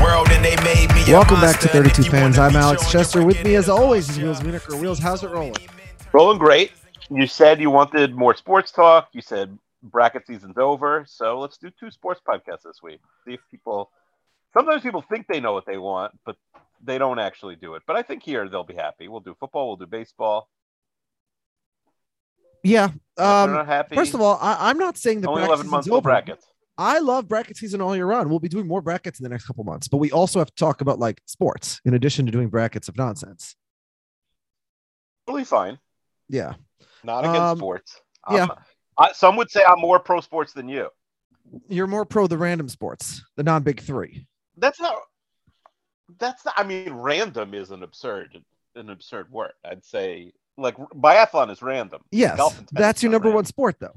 World and they made me. Welcome back to 32 Fans. I'm Alex Chester. With me, as always, is Wheels Wienerker. Wheels, how's it rolling? Rolling great. You said you wanted more sports talk. You said bracket season's over. So let's do two sports podcasts this week. See if people. Sometimes people think they know what they want, but they don't actually do it. But I think here they'll be happy. We'll do football. We'll do baseball. Yeah. Um, not happy. first of all, I, I'm not saying the only bracket 11 season's months over. brackets. I love bracket season all year round. We'll be doing more brackets in the next couple months, but we also have to talk about like sports in addition to doing brackets of nonsense. Totally fine. Yeah. Not against Um, sports. yeah. I'm- I, some would say I'm more pro sports than you. You're more pro the random sports, the non big three. That's not. That's not. I mean, random is an absurd, an absurd word. I'd say like biathlon is random. Yes. That's your number random. one sport, though.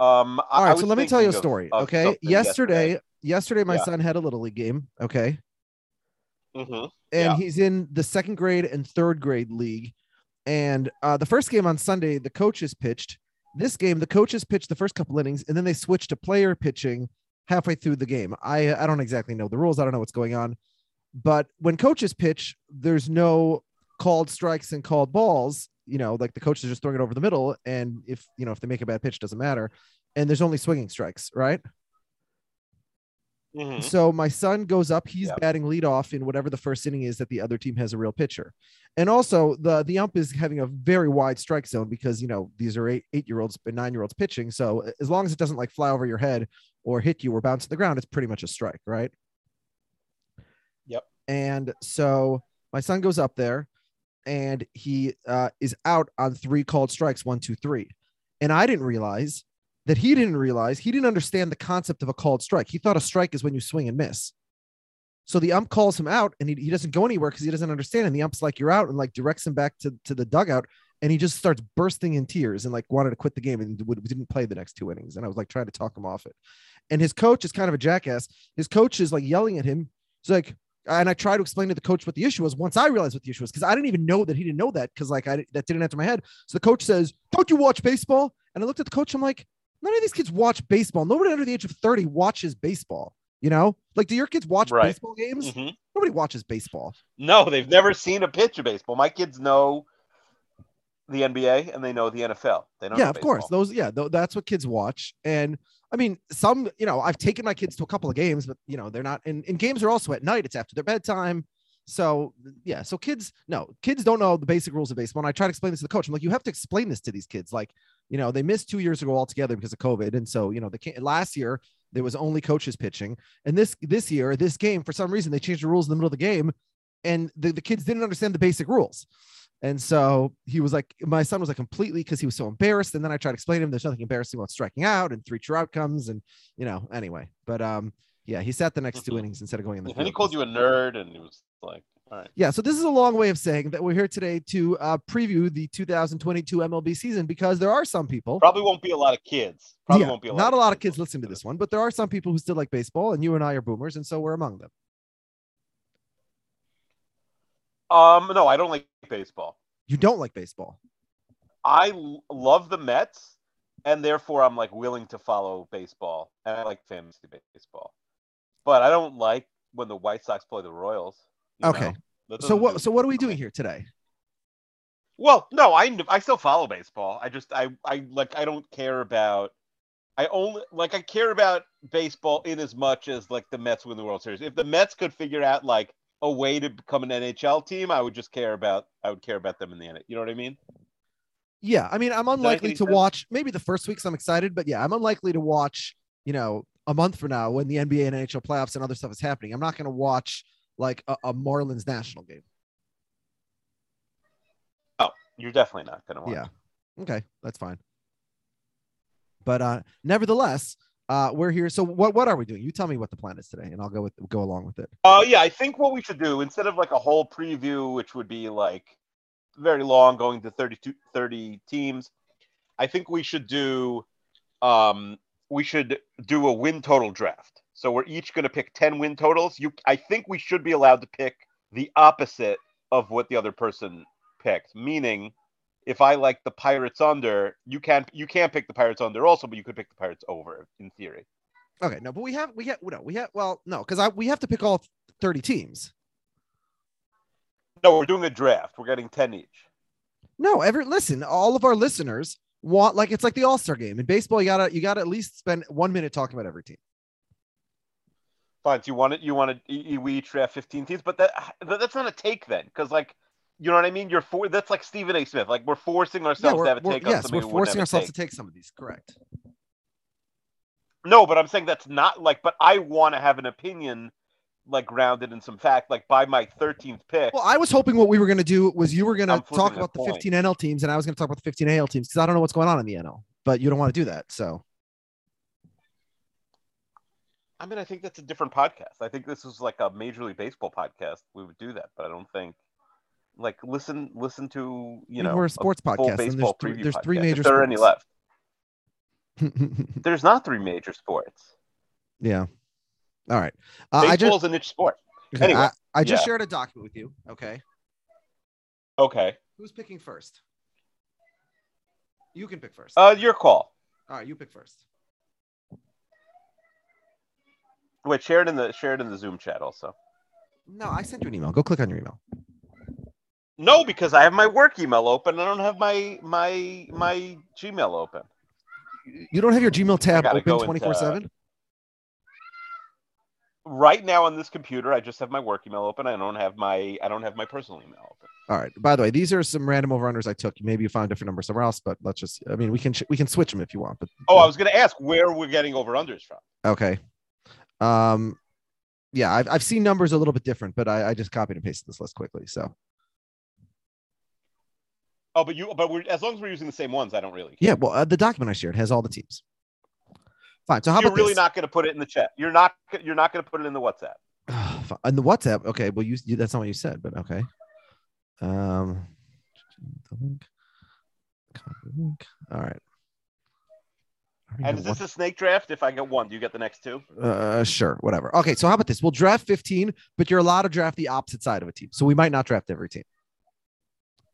Um, All right. So let me tell you a story. Okay. Yesterday, yesterday, my Yeah. son had a little league game. Okay. hmm and Yeah. he's in the second grade and third grade league. And uh, the first game on Sunday, the coaches pitched. This game, the coaches pitched the first couple innings, and then they switched to player pitching halfway through the game. I I don't exactly know the rules. I don't know what's going on, but when coaches pitch, there's no called strikes and called balls. You know, like the coach is just throwing it over the middle, and if you know if they make a bad pitch, doesn't matter. And there's only swinging strikes, right? Mhm. So my son goes up. He's Yeah. batting leadoff in whatever the first inning is that the other team has a real pitcher. And also the the ump is having a very wide strike zone because you know these are eight eight year olds and nine year olds pitching. So as long as it doesn't like fly over your head or hit you or bounce to the ground, it's pretty much a strike, right? Yep. And so my son goes up there and he uh, is out on three called strikes, one, two, three. And I didn't realize that he didn't realize he didn't understand the concept of a called strike. He thought a strike is when you swing and miss. So the ump calls him out and he, he doesn't go anywhere because he doesn't understand. And the ump's like, you're out and like directs him back to, to the dugout. And he just starts bursting in tears and like wanted to quit the game and would, didn't play the next two innings. And I was like trying to talk him off it. And his coach is kind of a jackass. His coach is like yelling at him. He's like, and I tried to explain to the coach what the issue was. Once I realized what the issue was, because I didn't even know that he didn't know that because like I that didn't enter my head. So the coach says, "Don't you watch baseball?" And I looked at the coach. I'm like, none of these kids watch baseball. Nobody under the age of 30 watches baseball. You know, like do your kids watch Right. baseball games? Mhm. Nobody watches baseball. No, they've never seen a pitch of baseball. My kids know the NBA and they know the NFL. They don't. yeah, know of course. Those, yeah, th- that's what kids watch. And I mean, some, you know, I've taken my kids to a couple of games, but you know, they're not. And, and games are also at night. It's after their bedtime. So yeah, so kids, no, kids don't know the basic rules of baseball. And I try to explain this to the coach. I'm like, you have to explain this to these kids. Like, you know, they missed two years ago altogether because of COVID, and so you know, they can't. Last year there was only coaches pitching, and this this year, this game, for some reason, they changed the rules in the middle of the game, and the, the kids didn't understand the basic rules. And so he was like, my son was like completely because he was so embarrassed. And then I tried to explain to him there's nothing embarrassing about striking out and three true outcomes. And you know, anyway, but um, yeah, he sat the next two Mhm. innings instead of going in the And he called you a nerd, and he was like, "All right." Yeah, so this is a long way of saying that we're here today to uh, preview the 2022 MLB season because there are some people, Probably won't be a lot of kids. Probably yeah, won't be a lot not a lot of kids kids listening to this one, but there are some people who still like baseball, and you and I are boomers, and so we're among them. Um, no, I don't like baseball. You don't like baseball. I l- love the Mets, and therefore I'm like willing to follow baseball, and I like fantasy baseball, but I don't like when the White Sox play the Royals. Okay. So what? So what are we doing here today? Well, no, I I still follow baseball. I just I I like I don't care about. I only like I care about baseball in as much as like the Mets win the World Series. If the Mets could figure out like a way to become an NHL team, I would just care about I would care about them in the end. You know what I mean? Yeah, I mean, I'm unlikely to sense? watch. Maybe the first weeks I'm excited, but yeah, I'm unlikely to watch. You know, a month from now when the NBA and NHL playoffs and other stuff is happening, I'm not going to watch like a, a Marlins national game. Oh, you're definitely not gonna watch. Yeah. Okay, that's fine. But uh nevertheless, uh we're here. So what what are we doing? You tell me what the plan is today, and I'll go with go along with it. Uh, yeah, I think what we should do instead of like a whole preview, which would be like very long, going to 32, 30 teams, I think we should do, um, we should do a win total draft. So we're each going to pick 10 win totals. You, I think we should be allowed to pick the opposite of what the other person picked. Meaning, if I like the Pirates under, you can't you can't pick the Pirates under also, but you could pick the Pirates over in theory. Okay, no, but we have we have no, we have well, no, because I we have to pick all 30 teams. No, we're doing a draft. We're getting 10 each. No, every listen, all of our listeners want like it's like the All-Star game. In baseball, you gotta you gotta at least spend one minute talking about every team. Fine. So you want it? You want to? We each draft fifteen teams, but that that- that's not a take then, because like, you know what I mean? You're for that's like Stephen A. Smith. Like we're forcing Yeah, ourselves we're, to have a take on yes, something we're we wouldn't forcing ourselves to take some of these. Correct. No, but I'm saying that's not like. But I want to have an opinion, like grounded in some fact. Like by my thirteenth pick. Well, I was hoping what we were going to do was you were going to talk about the coin. 15 NL teams, and I was going to talk about the 15 AL teams because I don't know what's going on in the NL. But you don't want to do that, so I mean, I think that's a different podcast. I think this is like a Major League Baseball podcast. We would do that, but I don't think. Like listen, listen to you know we're a sports full podcast, and there's baseball three, there's three podcast, major. If there are any left. There's not three major sports. yeah. All right. Uh, I Baseball's just a niche sport. okay, anyway, I, I just yeah. shared a document with you. Okay. Okay. Who's picking first? You can pick first. Uh, your call. All right, you pick first. Wait, share it in the share it in the Zoom chat also. No, I sent you an email. Go click on your email. No, because I have my work email open. I don't have my my my Gmail open. You don't have your Gmail tab open 24 7? Right now on this computer, I just have my work email open. I don't have my I don't have my personal email open. All right. By the way, these are some random over-unders I took. Maybe you found a different number somewhere else, but let's just, I mean, we can, we can switch them if you want, but Oh, I was going to ask where we're getting over unders from. Okay. Um, yeah, I've, I've seen numbers a little bit different, but I, I just copied and pasted this list quickly. So Oh, but you but we're as long as we're using the same ones, I don't really. Care. yeah, well, uh, the document I shared has all the teams. Fine. So how You're about really this? not going to put it in the chat. You're not you're not going to put it in the WhatsApp. In the WhatsApp? Okay, well, you, you that's not what you said, but okay. Um, the link. Copy link. All right. And is this a snake draft? If I get one, do you get the next two? Uh, sure, whatever. Okay, so how about this? We'll draft 15, but you're allowed to draft the opposite side of a team. So we might not draft every team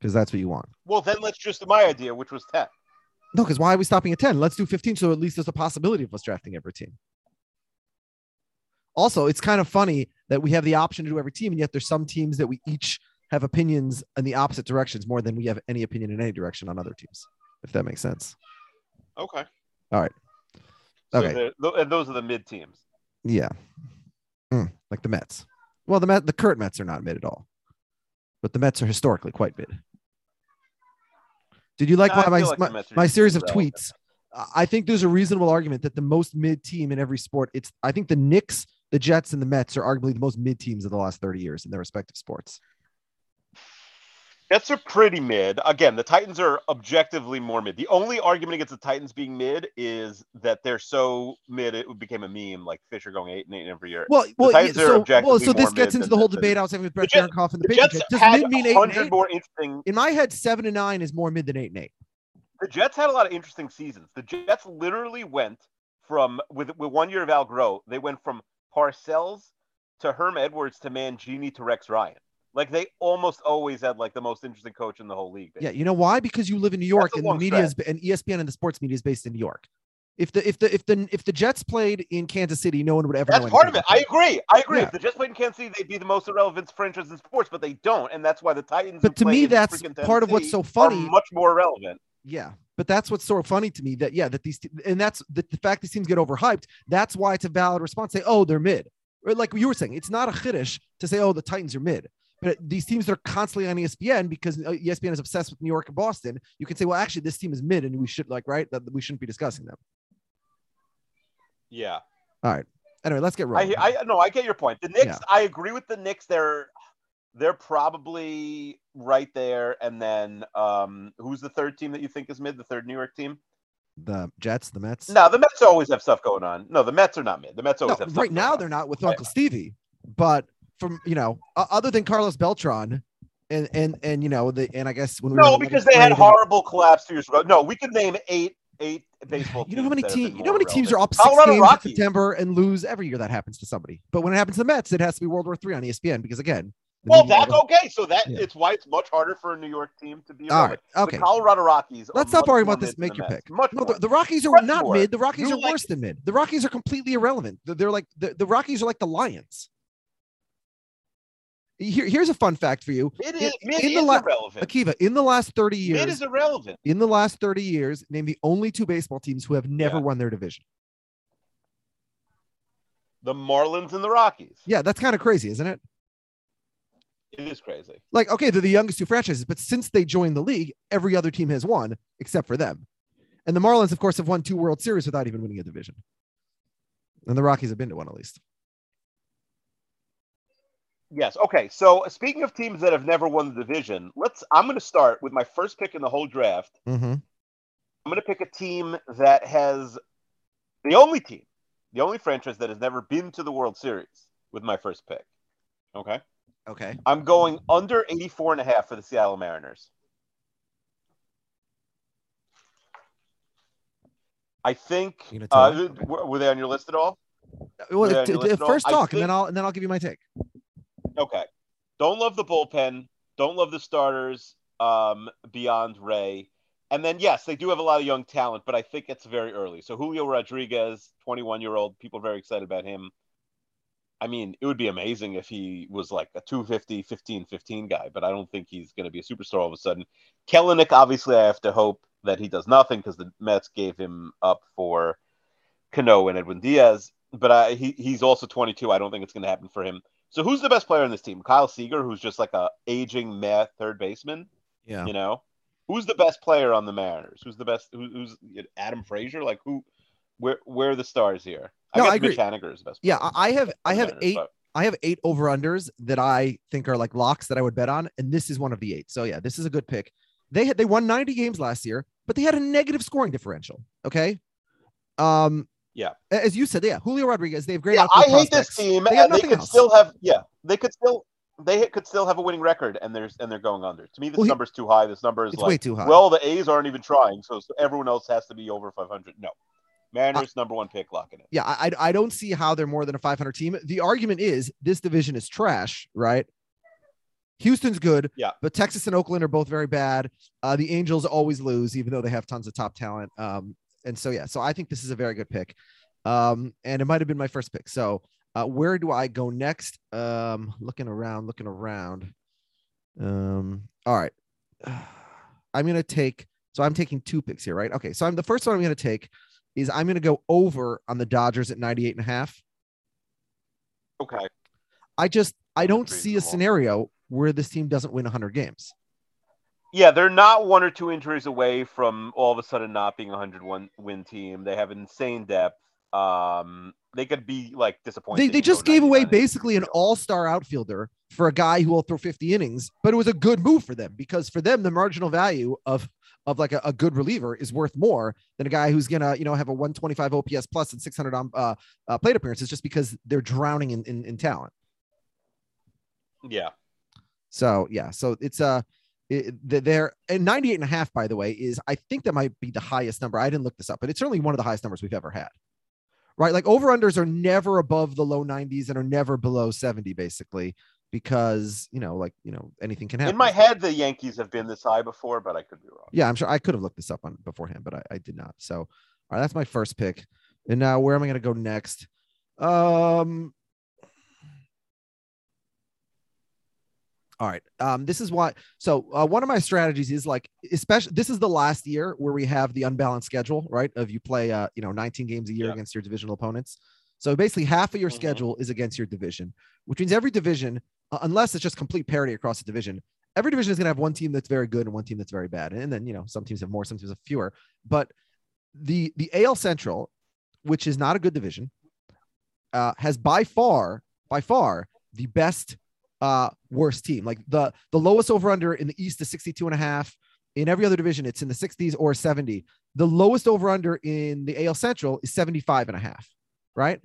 because that's what you want. Well, then let's just do my idea, which was ten. No, because why are we stopping at 10? Let's do 15. So at least there's a possibility of us drafting every team. Also, it's kind of funny that we have the option to do every team, and yet there's some teams that we each have opinions in the opposite directions more than we have any opinion in any direction on other teams, if that makes sense. Okay. All right. Okay. and those are the mid teams. Yeah. Mm, like the Mets. Well, the Met, the current Mets are not mid at all, but the Mets are historically quite mid. Did you like No, my, my, like my, my series of tweets? I think there's a reasonable argument that the most mid team in every sport, it's I think the Knicks, the Jets, and the Mets are arguably the most mid teams of the last 30 years in their respective sports. Jets are pretty mid. Again, the Titans are objectively more mid. The only argument against the Titans being mid is that they're so mid it became a meme, like Fisher going eight and eight every year. Well, well, yeah, Titans are so, well, so this gets into the whole debate I was having with Brett Barenkoff and the The Patriots. Jets Does mid mean eight and eight? more interesting. In my head, seven and nine is more mid than eight and eight. The Jets had a lot of interesting seasons. The Jets literally went from with with one year of Al Groh, they went from Parcells to Herm Edwards to Mangini to Rex Ryan. Like they almost always had like the most interesting coach in the whole league. Yeah, you know why? Because you live in New York and the media is and ESPN and the sports media is based in New York. If the if the if the if the Jets played in Kansas City, no one would ever. That's know part of it. I agree. I agree. Yeah. If the Jets played in Kansas City, they'd be the most irrelevant franchise in sports, but they don't, and that's why the Titans. But to me, that's part of what's so funny. much more relevant. Yeah, but that's what's so funny to me that yeah, that these and that's the, the fact these teams get overhyped. That's why it's a valid response. Say, oh, they're mid. Or like you were saying, it's not a chiddush to say, oh, the Titans are mid. But these teams that are constantly on ESPN because uh, ESPN is obsessed with New York and Boston. You can say, well, actually, this team is mid, and we should like right that we shouldn't be discussing them. Yeah. All right. Anyway, let's get I, rolling. I no, I get your point. The Knicks, Yeah. I agree with the Knicks. They're they're probably right there. And then um who's the third team that you think is mid? The third New York team? the Jets, the Mets. No, the Mets always have stuff going on. No, the Mets are not mid. The Mets No, always have stuff right now on. they're not with. Uncle Stevie, but from you know, other than Carlos Beltran, and and and you know the and I guess when we No, because they had and- horrible collapse two years ago. No, we could name eight eight baseball. You know how many teams that have teams? been You know how many teams are up six Colorado games Rockies. in September and lose every year that happens to somebody. But when it happens to the Mets, it has to be World War Three on ESPN because again, Well, that's okay. So that Yeah. it's why it's much harder for a New York team to be. All right, okay. The Colorado Rockies. Let's stop arguing about this. Make your Mets. pick. Much No, the, the Rockies are not more. mid. The Rockies are like- worse than mid. The Rockies are completely irrelevant. They're, they're like the, the Rockies are like the Lions. Here, here's a fun fact for you. Mid In- is, mid in the is la- irrelevant. Akiva, in the last 30 Mid years, is irrelevant. in the last 30 years, name the only two baseball teams who have never Yeah. won their division. The Marlins and the Rockies. Yeah, that's kind of crazy, isn't it? It is crazy. Like, okay, they're the youngest two franchises, but since they joined the league, every other team has won except for them. And the Marlins, of course, have won two World Series without even winning a division. And the Rockies have been to one at least. Yes. Okay. So speaking of teams that have never won the division, let's. I'm going to start with my first pick in the whole draft. Mm-hmm. I'm going to pick a team that has the only team, the only franchise that has never been to the World Series with my first pick. Okay. Okay. I'm going under 84 and a half for the Seattle Mariners. I think uh, were were they on your list at all? Well, Yeah, t- you t- all- first talk, and then I'll and then I'll give you my take. Okay. Don't love the bullpen. Don't love the starters um, beyond Ray. And then, yes, they do have a lot of young talent, but I think it's very early. So Julio Rodriguez, 21 year old, people are very excited about him. I mean, it would be amazing if he was like a 250, 15, 15 guy, but I don't think he's going to be a superstar all of a sudden. Kelenic, obviously, I have to hope that he does nothing because the Mets gave him up for Cano and Edwin Diaz, but I, he, he's also 22. I don't think it's going to happen for him. So who's the best player in this team? Kyle Seager, who's just like a aging meh third baseman. Yeah. You know, who's the best player on the Mariners? Who's the best? Who, who's Adam Frazier? Like who? Where where are the stars here? No, guess I agree. Mitch Haniger is the best. Yeah, player I I have I have Mariners, eight but- I have eight over unders that I think are like locks that I would bet on, and this is one of the eight. So yeah, this is a good pick. They had they won 90 games last year, but they had a negative scoring differential. Okay. Um Yeah. as you said, yeah, Julio Rodriguez, they have great yeah, I outfield hate this team, They got and they could else. still have. Yeah, they could still. They could still have a winning record, and there's and they're going under. To me, this Well, he- too high. This number is It's like way too high. Well, the A's aren't even trying, so, so everyone else has to be over 500. No, Mariners number one pick, locking it. yeah, I I I don't see how they're more than a 500 team. The argument is this division is trash, right? Houston's good, Yeah. but Texas and Oakland are both very bad. Uh, the Angels always lose, even though they have tons of top talent. Um, and so yeah, so I think this is a very good pick. Um, and it might have been my first pick. So uh, where do I go next? Um, looking around, looking around. Um, all right. I'm gonna take so I'm taking two picks here, right? Okay, so I'm the first one I'm gonna take is I'm gonna go over on the Dodgers at 98 and a half. Okay. I just I don't see a scenario where this team doesn't win 100 games. Yeah, they're not one or two injuries away from all of a sudden not being a 101 win team. They have insane depth. Um, they could be like disappointed. They, they just gave away basically an all-star outfielder for a guy who will throw 50 innings, but it was a good move for them because for them the marginal value of of like a, a good reliever is worth more than a guy who's gonna you know have a 125 OPS plus and 600 on uh, uh, plate appearances just because they're drowning in, in in talent. Yeah. So yeah, so it's uh it, they're and 98 and a half, by the way, is I think that might be the highest number. I didn't look this up, but it's certainly one of the highest numbers we've ever had. Right? Like over unders are never above the low 90s and are never below 70, basically, because you know, like you know, anything can happen. In my head, the Yankees have been this high before, but I could be wrong. yeah, I'm sure I could have looked this up on beforehand, but I, I did not. So All right, that's my first pick. And now where am I going to go next? Um All right. Um, this is why. So uh, one of my strategies is like, especially this is the last year where we have the unbalanced schedule, right? Of you play, uh, you know, 19 games a year Yeah. against your divisional opponents. So basically, half of your Mhm. schedule is against your division, which means every division, uh, unless it's just complete parity across the division, every division is going to have one team that's very good and one team that's very bad, and then you know some teams have more, some teams have fewer. But the the AL Central, which is not a good division, uh, has by far by far the best uh worst team. Like the the lowest over under in the East is 62 and a half. In every other division, it's in the 60s or 70. The lowest over under in the AL Central is 75 and a half, right?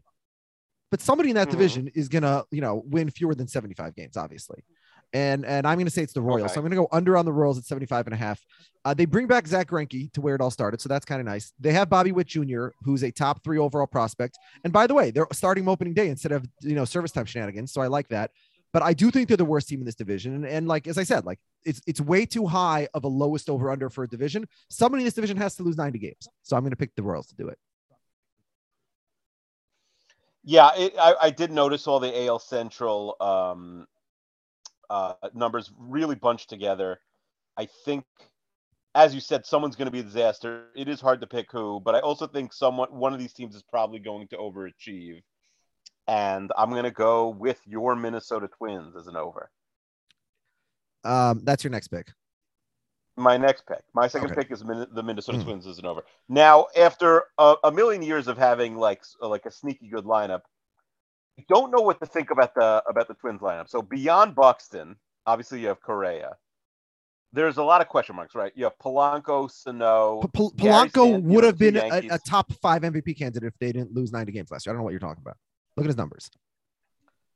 But somebody in that Mhm. division is gonna, you know, win fewer than 75 games, obviously. And and I'm gonna say it's the Royals. Okay. So I'm gonna go under on the Royals at 75 and a half. Uh, they bring back Zack Greinke to where it all started, so that's kind of nice. They have Bobby Witt Jr., who's a top three overall prospect. And by the way, they're starting opening day instead of you know service time shenanigans. So I like that. But I do think they're the worst team in this division. And, and like as I said, like it's it's way too high of a lowest over under for a division. Somebody in this division has to lose 90 games. So I'm gonna pick the Royals to do it. Yeah, it, I, I did notice all the AL Central um, uh, numbers really bunched together. I think, as you said, someone's going to be a disaster. It is hard to pick who, but I also think someone, one of these teams is probably going to overachieve. And I'm going to go with your Minnesota Twins as an over. Um, that's your next pick. My next pick, my second Okay. pick is Min- the Minnesota Hmm. Twins as an over. Now, after a, a million years of having like like a sneaky good lineup, I don't know what to think about the about the Twins lineup. So beyond Buxton, obviously you have Correa. There's a lot of question marks, right? You have Polanco, Sano. P- Polanco Sand- would have been a, a top five MVP candidate if they didn't lose 90 games last year. I don't know what you're talking about. Look at his numbers.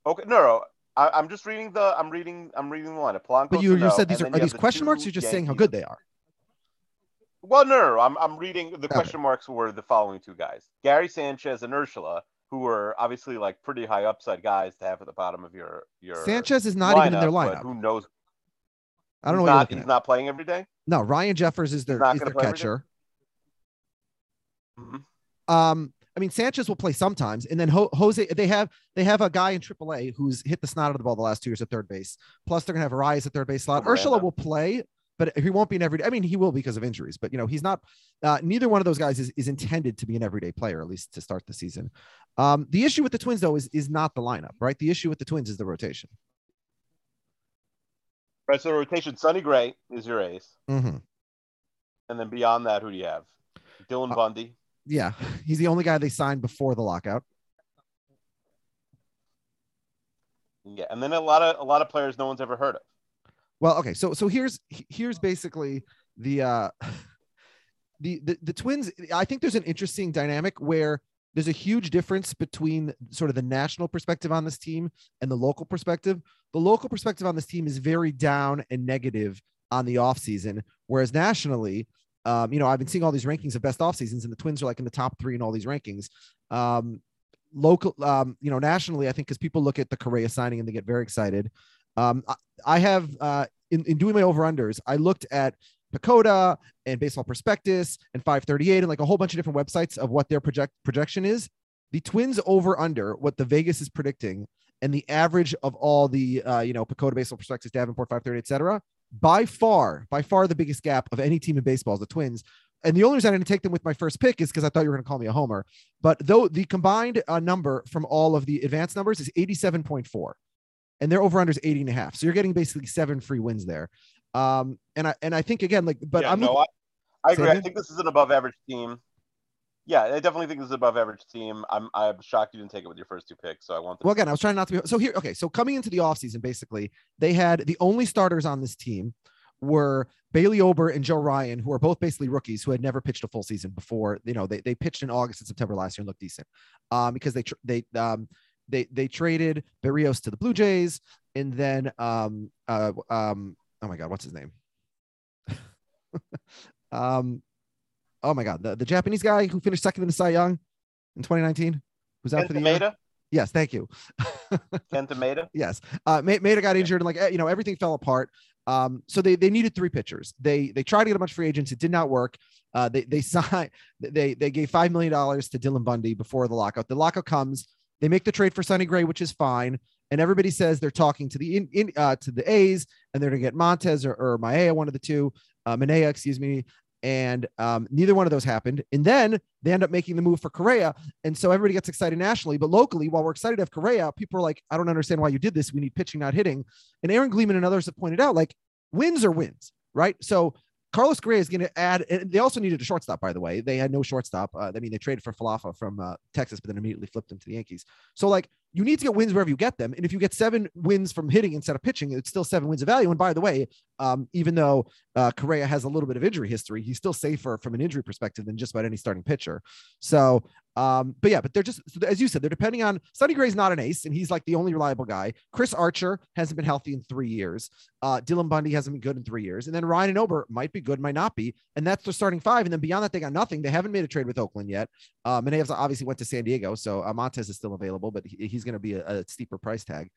Okay, no, no. I, I'm just reading the. I'm reading. I'm reading the lineup. Polanco. But you, you said these are, are these the question marks? You're just saying how good they are. Well, no, no, no. I'm, I'm reading the question marks were the following two guys Gary Sanchez and Urshela, who were obviously like pretty high upside guys to have at the bottom of your. your Sanchez is not even in their lineup. Who knows? I don't know He's what you're not, he's at. not playing every day? No, Ryan Jeffers is their, is their play every day? catcher. Mhm. Um, I mean, Sanchez will play sometimes, and then Ho- Jose. They have they have a guy in AAA who's hit the snot out of the ball the last two years at third base. Plus, they're gonna have Arias at third base slot. Miranda. Urshela will play, but he won't be an everyday. I mean, he will because of injuries, but you know, he's not. Uh, neither one of those guys is, is intended to be an everyday player, at least to start the season. Um, the issue with the Twins though is is not the lineup, right? The issue with the Twins is the rotation. Right, so the rotation, Sonny Gray is your ace. Mhm. And then beyond that, who do you have? Dylan Uh, Bundy. Yeah, he's the only guy they signed before the lockout. Yeah, and then a lot of a lot of players no one's ever heard of. Well, okay, so so here's here's basically the uh the, the the twins. I think there's an interesting dynamic where there's a huge difference between sort of the national perspective on this team and the local perspective. The local perspective on this team is very down and negative on the offseason, whereas nationally, um, you know, I've been seeing all these rankings of best off seasons, and the Twins are like in the top three in all these rankings. Um, local, um, you know, nationally, I think because people look at the Correa signing and they get very excited. Um, I, I have uh, in, in doing my over unders, I looked at PECOTA and Baseball Prospectus and 538 and like a whole bunch of different websites of what their project projection is. The Twins over under what the Vegas is predicting and the average of all the uh, you know PECOTA Baseball Prospectus, Davenport 538, etc. By far, by far the biggest gap of any team in baseball is the Twins. And the only reason I didn't take them with my first pick is because I thought you were going to call me a homer. But though the combined uh, number from all of the advanced numbers is 87.4 and their over under is 80 and a half. So you're getting basically seven free wins there. Um, and I and I think again, like, but yeah, I'm no, looking- I, I agree. I think this is an above average team. Yeah, I definitely think this is above average team. I'm I'm shocked you didn't take it with your first two picks. So I want well, again, I was trying not to be so here. Okay, so coming into the offseason, basically, they had the only starters on this team were Bailey Ober and Joe Ryan, who are both basically rookies who had never pitched a full season before. You know, they, they pitched in August and September last year and looked decent. Um, because they tr- they um they they traded Berrios to the Blue Jays and then um uh um oh my god, what's his name? um oh my god, the, the Japanese guy who finished second in the Cy Young in 2019 who's out Ken for the year. Yes, thank you. Kenta Maeda. Yes. Uh, Maeda got injured and like, eh, you know, everything fell apart. Um, so they they needed three pitchers. They they tried to get a bunch of free agents. It did not work. Uh, they they signed they they gave five million dollars to Dylan Bundy before the lockout. The lockout comes. They make the trade for Sonny Gray, which is fine. And everybody says they're talking to the in, in uh, to the A's, and they're gonna get Montas or, or Maya, one of the two, uh, Manaea, excuse me. And um, neither one of those happened. And then they end up making the move for Correa. And so everybody gets excited nationally. But locally, while we're excited to have Correa, people are like, I don't understand why you did this. We need pitching, not hitting. And Aaron Gleeman and others have pointed out, like, wins are wins, right? So Carlos Correa is going to add, they also needed a shortstop, by the way. They had no shortstop. Uh, I mean, they traded for Falefa from uh, Texas, but then immediately flipped him to the Yankees. So, like, you need to get wins wherever you get them. And if you get seven wins from hitting instead of pitching, it's still seven wins of value. And by the way, um, even though uh, Correa has a little bit of injury history, he's still safer from an injury perspective than just about any starting pitcher. So, um, but yeah, but they're just as you said, they're depending on Sonny Gray's not an ace, and he's like the only reliable guy. Chris Archer hasn't been healthy in three years. Uh, Dylan Bundy hasn't been good in three years, and then Ryan and Ober might be good, might not be, and that's their starting five. And then beyond that, they got nothing. They haven't made a trade with Oakland yet. Uh, Manaea's obviously went to San Diego, so uh, Montas is still available, but he, he's going to be a, a steeper price tag.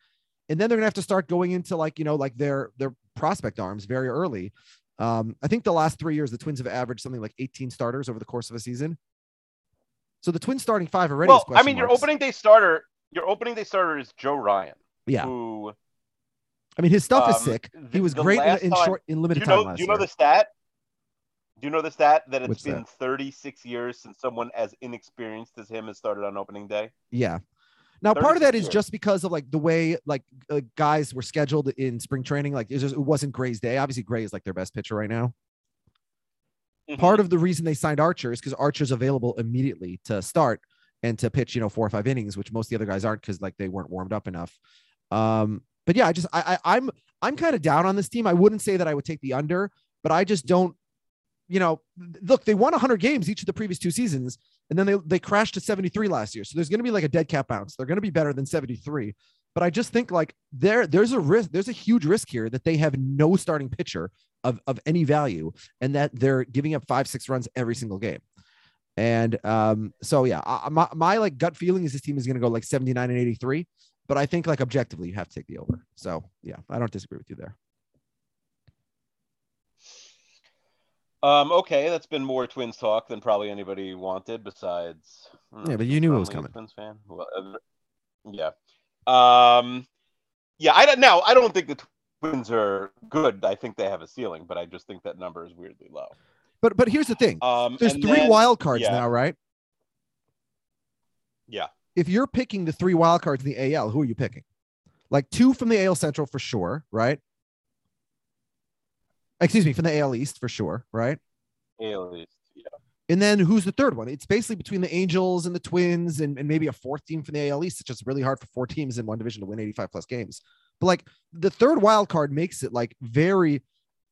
And then they're gonna have to start going into like you know like their their prospect arms very early. Um, I think the last three years the Twins have averaged something like 18 starters over the course of a season. So the Twins starting five already. Well, I mean, your opening day starter, your opening day starter is Joe Ryan. Yeah. Who? I mean, his stuff is um, sick. He was great in, in time- short in Do limited you time know? last Do you know year. the stat? Do you know the stat that it's What's been that? 36 36 years since someone as inexperienced as him has started on opening day? Yeah. Now, part of that is years. just because of like the way like uh, guys were scheduled in spring training. Like it, just, it wasn't Gray's day. Obviously, Gray is like their best pitcher right now. Mm-hmm. Part of the reason they signed Archer is because Archer's available immediately to start and to pitch, you know, four or five innings, which most of the other guys aren't because like they weren't warmed up enough. Um, but yeah, I just I, I I'm I'm kind of down on this team. I wouldn't say that I would take the under, but I just don't. You know, look, they won 100 games each of the previous two seasons, and then they they crashed to 73 last year. So there's going to be like a dead cat bounce. They're going to be better than 73. But I just think like there there's a risk, there's a huge risk here that they have no starting pitcher of of any value, and that they're giving up five six runs every single game. And um, so yeah, I, my my like gut feeling is this team is going to go like 79 and 83. But I think like objectively, you have to take the over. So yeah, I don't disagree with you there. Um, okay, that's been more Twins talk than probably anybody wanted. Besides, hmm, Yeah, but you knew it was coming. Twins fan. Well, uh, yeah. Um, yeah. I don't know. I don't think the Twins are good. I think they have a ceiling, but I just think that number is weirdly low. But but here's the thing: Um, there's three then- wild cards yeah. now, right? Yeah. If you're picking the three wild cards in the AL, who are you picking? Like two from the AL Central for sure, right? Excuse me, from the AL East for sure, right? AL East. Yeah. And then who's the third one? It's basically between the Angels and the Twins and, and maybe a fourth team from the AL East. It's just really hard for four teams in one division to win 85 plus games. But like the third wild card makes it like very.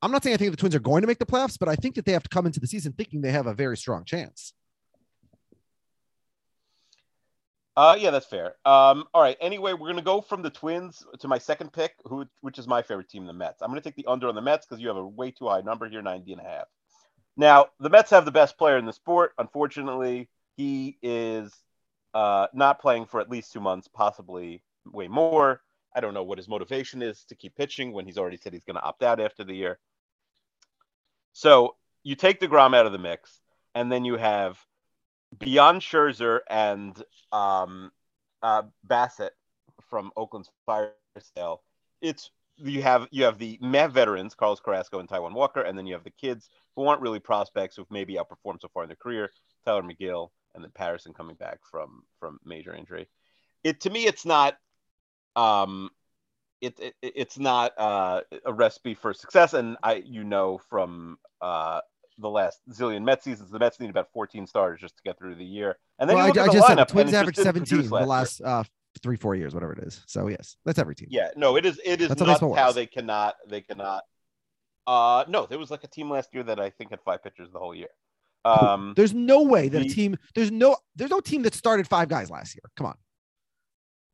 I'm not saying I think the Twins are going to make the playoffs, but I think that they have to come into the season thinking they have a very strong chance. Uh, yeah, that's fair. Um, all right. Anyway, we're gonna go from the Twins to my second pick, who which is my favorite team, the Mets. I'm gonna take the under on the Mets because you have a way too high number here, 90 and a half. Now, the Mets have the best player in the sport. Unfortunately, he is uh, not playing for at least two months, possibly way more. I don't know what his motivation is to keep pitching when he's already said he's going to opt out after the year. So you take the Grom out of the mix, and then you have beyond Scherzer and um, uh, Bassitt from Oakland's fire sale. It's you have you have the Met veterans, Carlos Carrasco and Taijuan Walker, and then you have the kids who aren't really prospects who've maybe outperformed so far in their career, Tylor Megill, and then Patterson coming back from from major injury. It to me, it's not um, it, it it's not uh, a recipe for success, and I you know from uh, the last zillion Mets seasons, the Mets need about 14 starters just to get through the year. And then well, I, at I just said lineup, the Twins averaged 17 produce the last uh, three, four years, whatever it is. So yes, that's every team. Yeah, no, it is. It is That's how nuts how they cannot. They cannot. Uh, no, there was like a team last year that I think had five pitchers the whole year. Um, There's no way that a team. There's no. There's no team that started five guys last year. Come on.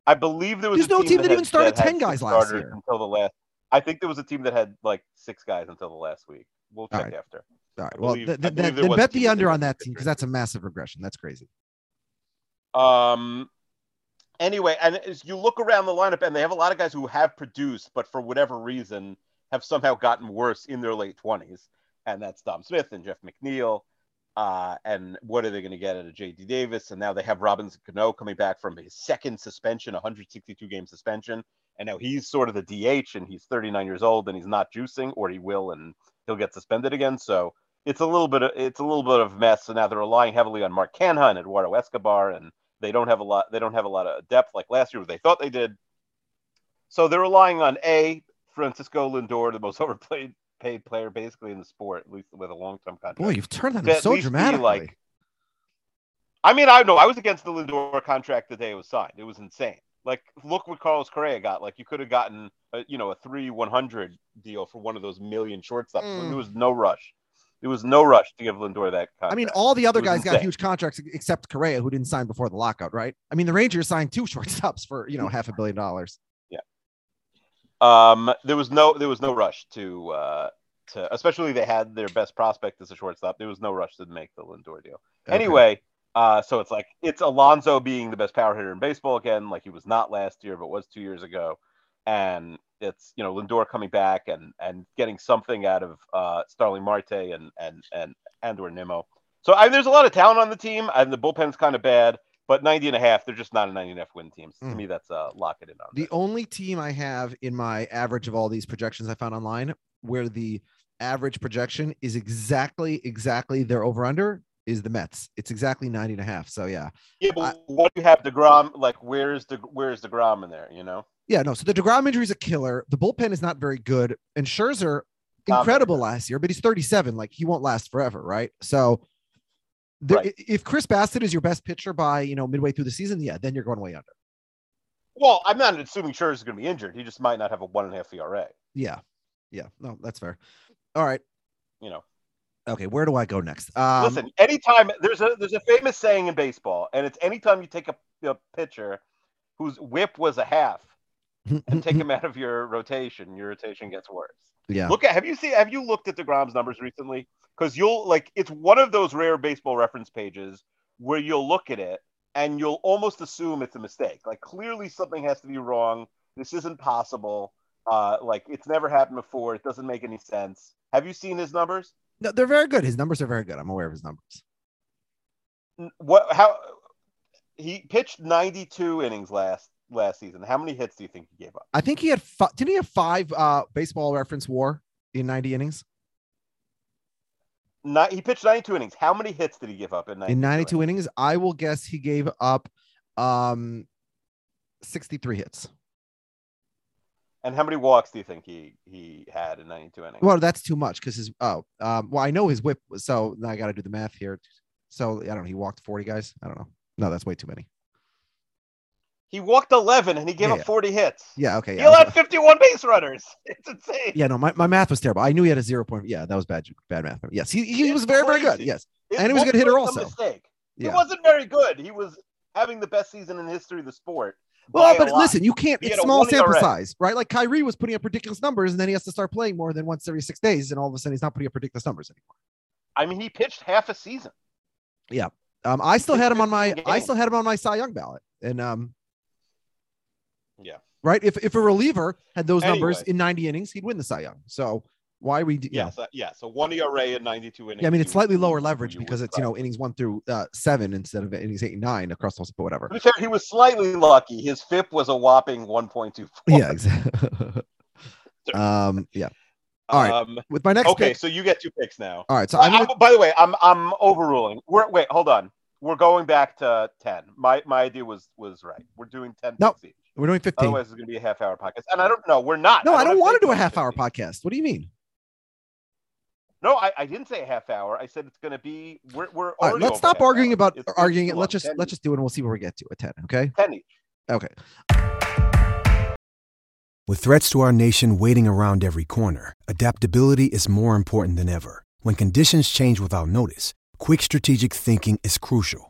I believe there was. There's a no team that had- even started had 10 guys last year. until the last. I think there was a team that had like six guys until the last week. We'll check right. after. All right. Well, believe- th- I th- then, there then was a bet the under on that team because that's a massive regression. That's crazy. Um. Anyway, and as you look around the lineup, and they have a lot of guys who have produced, but for whatever reason have somehow gotten worse in their late 20s, and that's Dom Smith and Jeff McNeil. Uh, and what are they going to get out of JD Davis? And now they have Robinson Cano coming back from his second suspension, 162 game suspension. And now he's sort of the DH and he's 39 years old and he's not juicing, or he will, and he'll get suspended again. So it's a little bit of it's a little bit of mess. So now they're relying heavily on Mark Canha and Eduardo Escobar, and they don't have a lot. They don't have a lot of depth like last year. Where they thought they did. So they're relying on a Francisco Lindor, the most overplayed paid player basically in the sport, at least with a long term contract. Boy, you've turned that To so least dramatically. like- I mean, I know I was against the Lindor contract the day it was signed. It was insane. Like, look what Carlos Correa got. Like, you could have gotten, a, you know, a three one hundred deal for one of those million shortstops. Mm. There was no rush. There was no rush to give Lindor that contract. I mean, all the other guys got huge contracts except Correa, who didn't sign before the lockout, right? I mean, the Rangers signed two shortstops for you know half a billion dollars. Yeah. Um, there was no there was no rush to uh to especially they had their best prospect as a shortstop. There was no rush to make the Lindor deal. Okay. Anyway, uh, so it's like it's Alonso being the best power hitter in baseball again, like he was not last year, but was two years ago, and it's you know Lindor coming back and and getting something out of uh, Starling Marte and and and and or Nimmo. So I, there's a lot of talent on the team, and the bullpen's kind of bad. But 90 and a half, they're just not a 90 and a half win team. To Mm. me, that's uh, lock it in on. The that. only team I have in my average of all these projections I found online where the average projection is exactly exactly their over under is the Mets. It's exactly 90 and a half. So yeah. Yeah, but what do you have Degrom? Like, where's the where's Degrom in there? You know, Yeah, no. So the DeGrom injury is a killer. The bullpen is not very good. And Scherzer, incredible last year, but he's 37. Like he won't last forever, right? So the, Right. if Chris Bassitt is your best pitcher by you know midway through the season, yeah, then you're going way under. well, I'm not assuming Scherzer's going to be injured. He just might not have a one and a half ERA. Yeah. Yeah. No, that's fair. All right. You know, Okay. Where do I go next? Um, listen. Anytime there's a there's a famous saying in baseball, and it's anytime you take a, a pitcher whose whip was a half and take him out of your rotation, your rotation gets worse. yeah. Look at have you seen have you looked at Degrom's numbers recently? Because you'll like it's one of those rare baseball reference pages where you'll look at it and you'll almost assume it's a mistake. Like clearly something has to be wrong. This isn't possible. Uh, like it's never happened before. It doesn't make any sense. Have you seen his numbers? No, they're very good. His numbers are very good. I'm aware of his numbers. What? How? He pitched 92 innings last last season. How many hits do you think he gave up? I think he had fi- didn't he have five uh baseball reference war in 90 innings? Not, he pitched 92 innings. How many hits did he give up in 92? In 92 innings, I will guess he gave up um 63 hits. And how many walks do you think he he had in 92 innings? Well, that's too much because his oh um well I know his whip was so I got to do the math here. So I don't know. He walked 40 guys. I don't know. No, that's way too many. He walked 11 and he gave Yeah, up yeah. 40 hits. Yeah. Okay. He Yeah. Was- allowed 51 base runners. It's insane. yeah. No, my, my math was terrible. I knew he had a zero point. Yeah, that was bad. Bad math. Yes, he, he It's was very very good. Yes. It And he was a good hitter also. Mistake. Yeah. He wasn't very good. He was having the best season in the history of the sport. Well, but listen, you can't. He It's small sample size, right? Like Kyrie was putting up ridiculous numbers, and then he has to start playing more than once every six days, and all of a sudden he's not putting up ridiculous numbers anymore. I mean, he pitched half a season. Yeah, um, I still had him on my. I still had him on my Cy Young ballot, and um, Yeah. right. If if a reliever had those numbers in 90 innings, he'd win the Cy Young. So why we? You know, Yeah. So, yeah. So one ERA in 92 innings. yeah, I mean it's slightly lower leverage because it's you know innings one through uh, seven instead of innings eight and nine across the but whatever. To be fair, he was slightly lucky. His FIP was a whopping 1.24. Yeah, exactly. um, yeah. All right. Um, With my next okay, pick. so you get two picks now. All right. So I'm gonna, I'm- by the way, I'm I'm overruling. We're wait, hold on. We're going back to 10. My my idea was was right. We're doing 10 No, each. We're doing 15. Otherwise, it's going to be a half hour podcast. And I don't know. We're not. no, I don't have want to do a half hour 15. podcast. What do you mean? No, I, I didn't say a half hour. I said it's going to be. We're we're. All right, let's stop arguing hour. about It's arguing it. Let's just 10 let's just do it and we'll see where we get to at 10. Okay. 10 each. Okay. With threats to our nation waiting around every corner, adaptability is more important than ever. When conditions change without notice, quick strategic thinking is crucial.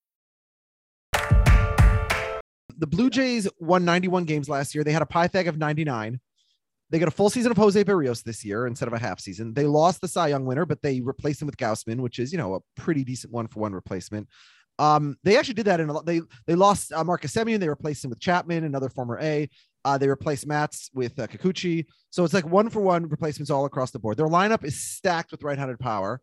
The Blue Jays won 91 games last year. They had a Pythag of 99. They got a full season of Jose Berrios this year instead of a half season. They lost the Cy Young winner, but they replaced him with Gausman, which is, you know, a pretty decent one for one replacement. Um, they actually did that in a lot. They they lost uh, Marcus Semien. They replaced him with Chapman, another former A. Uh, they replaced Matz with uh, Kikuchi. So it's like one for one replacements all across the board. Their lineup is stacked with right-handed power.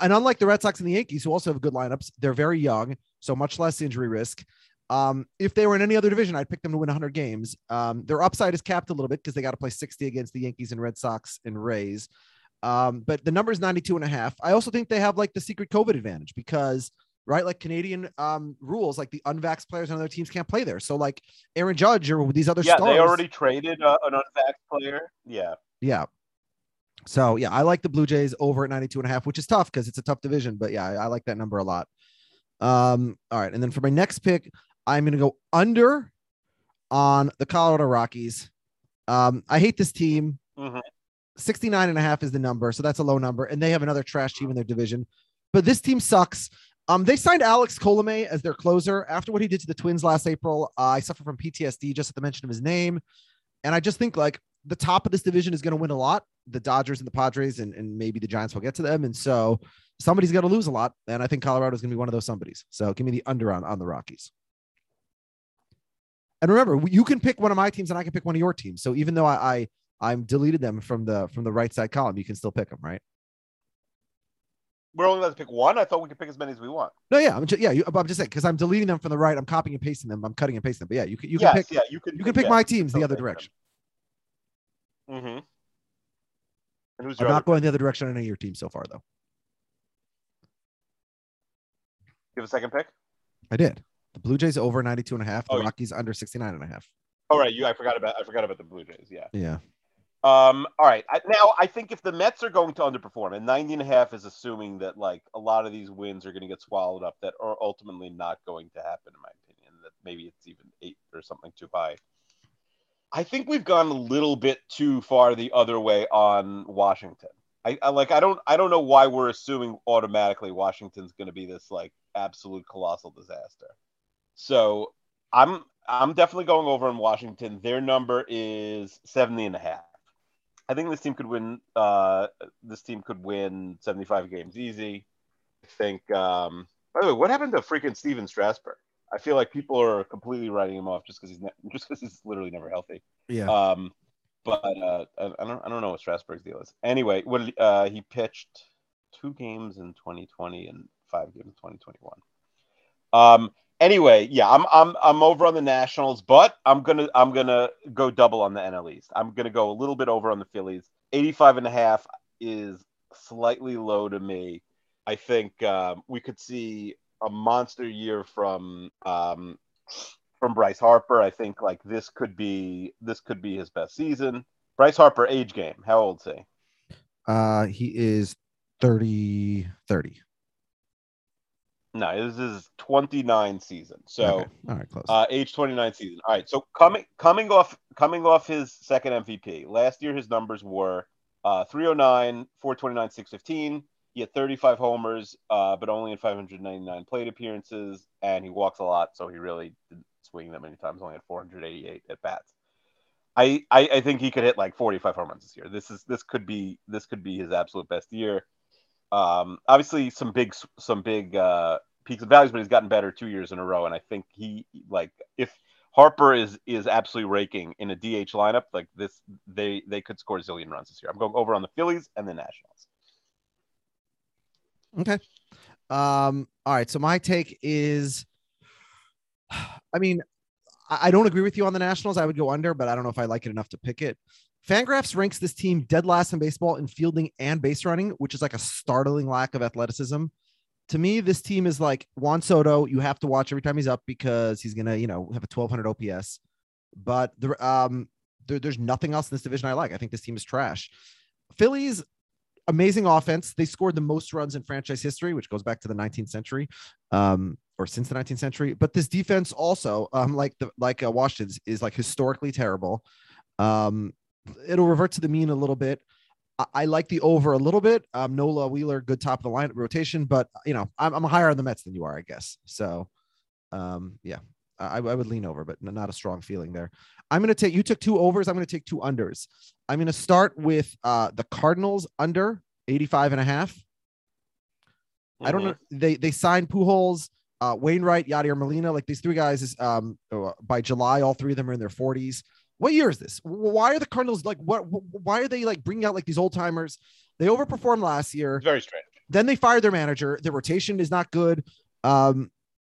And unlike the Red Sox and the Yankees, who also have good lineups, they're very young, so much less injury risk. Um, if they were in any other division, I'd pick them to win 100 games. Um, their upside is capped a little bit because they got to play 60 against the Yankees and Red Sox and Rays. Um, but the number is 92 and a half. I also think they have like the secret COVID advantage because, right, like Canadian um, rules, like the unvaxxed players on other teams can't play there. So, like Aaron Judge or these other Yeah, stars. they already traded uh, an unvaxxed player. Yeah. Yeah. So yeah, I like the Blue Jays over at 92 and a half, which is tough because it's a tough division, but yeah, I, I like that number a lot. Um, all right. And then for my next pick, I'm going to go under on the Colorado Rockies. Um, I hate this team. Mhm. 69 and a half is the number. So that's a low number. And they have another trash team in their division, but this team sucks. Um, they signed Alex Colome as their closer after what he did to the Twins last April. Uh, I suffer from PTSD just at the mention of his name. And I just think like the top of this division is going to win a lot. The Dodgers and the Padres, and, and maybe the Giants will get to them. And so somebody's going to lose a lot. And I think Colorado is going to be one of those somebodies. So give me the under on, on the Rockies. And remember, you can pick one of my teams and I can pick one of your teams. So even though I, I I'm deleted them from the from the right side column, you can still pick them, right? We're only allowed to pick one. I thought we could pick as many as we want. No, yeah, I'm just, yeah, you, I'm just saying because I'm deleting them from the right. I'm copying and pasting them. I'm cutting and pasting them. But yeah, you can you can yes, pick yeah, you can you can pick yeah, my teams the other pick them. direction. Mm-hmm. And who's I'm not going the other direction on any of your teams so far, though. You have a second pick? I did. The Blue Jays over 92 and a half. The Oh, Rockies under 69 and a half. All right, you. I forgot about. I forgot about the Blue Jays. Yeah. Yeah. Um. All right. I, now I think if the Mets are going to underperform, and 90 and a half is assuming that like a lot of these wins are going to get swallowed up, that are ultimately not going to happen, in my opinion. That maybe it's even eight or something too high. I think we've gone a little bit too far the other way on Washington. I, I like. I don't. I don't know why we're assuming automatically Washington's going to be this like absolute colossal disaster. So I'm I'm definitely going over in Washington. Their number is 70 and a half. I think this team could win uh this team could win 75 games easy. I think um by the way, what happened to freaking Stephen Strasburg? I feel like people are completely writing him off just because he's ne- just because he's literally never healthy. Yeah. Um, but uh, I, I don't I don't know what Strasburg's deal is. Anyway, what he- uh, he pitched two games in 2020 and five games in 2021. Um. Anyway, yeah, I'm I'm I'm over on the Nationals, but I'm gonna I'm gonna go double on the NL East. I'm gonna go a little bit over on the Phillies. 85 and a half is slightly low to me. I think um, we could see a monster year from um, from Bryce Harper. I think like this could be this could be his best season. Bryce Harper age game. How old is he? Uh, he is 30, 30. No, this is 29 season. So Okay. all right, close. uh, age 29 season. All right. So coming coming off coming off his second MVP last year, his numbers were uh, 309, 429, 615. He had 35 homers, uh, but only in 599 plate appearances, and he walks a lot, so he really didn't swing that many times. Only had 488 at bats. I, I I think he could hit like 45 home runs this year. This is this could be this could be his absolute best year. Um, obviously some big some big uh, peaks and valleys, but he's gotten better two years in a row. And I think he like if Harper is is absolutely raking in a DH lineup like this, they they could score a zillion runs this year. I'm going over on the Phillies and the Nationals. Okay. Um, all right. So my take is I mean, I I don't agree with you on the Nationals. I would go under, but I don't know if I like it enough to pick it. Fangraphs ranks this team dead last in baseball in fielding and base running, which is like a startling lack of athleticism. to me, this team is like Juan Soto. You have to watch every time he's up because he's gonna, you know, have a 1200 OPS. But the um, there, there's nothing else in this division I like. I think this team is trash. Phillies, amazing offense. They scored the most runs in franchise history, which goes back to the 19th century, um, or since the 19th century. But this defense also, um, like the like uh, Washington's, is like historically terrible. Um, it'll revert to the mean a little bit. I, I like the over a little bit. Um, Nola Wheeler, good top of the line rotation, but you know, I'm, I'm higher on the Mets than you are, I guess. So, um, yeah, I, I would lean over, but not a strong feeling there. I'm going to take, you took two overs. I'm going to take two unders. I'm going to start with uh, the Cardinals under 85 and a half. I don't know. They, they signed Pujols, uh, Wainwright, Yadier Molina, like these three guys is um, uh, by July, all three of them are in their 40s. What year is this? Why are the Cardinals like what? Why are they like bringing out like these old timers? They overperformed last year. It's very strange. Then they fired their manager. Their rotation is not good. Um,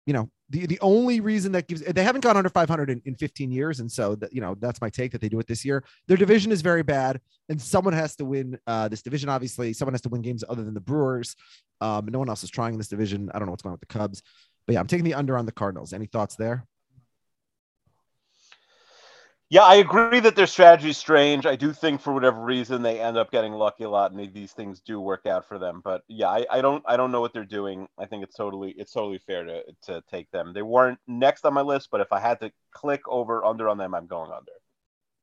you know, the the only reason that gives they haven't gone under 500 in, in 15 years, and so that you know that's my take that they do it this year. Their division is very bad, and someone has to win uh, this division. Obviously, someone has to win games other than the Brewers. Um, no one else is trying in this division. I don't know what's going on with the Cubs, but yeah, I'm taking the under on the Cardinals. Any thoughts there? Yeah, I agree that their strategy is strange. I do think for whatever reason they end up getting lucky a lot, and these things do work out for them. But yeah, I, I don't I don't know what they're doing. I think it's totally it's totally fair to to take them. They weren't next on my list, but if I had to click over under on them, I'm going under.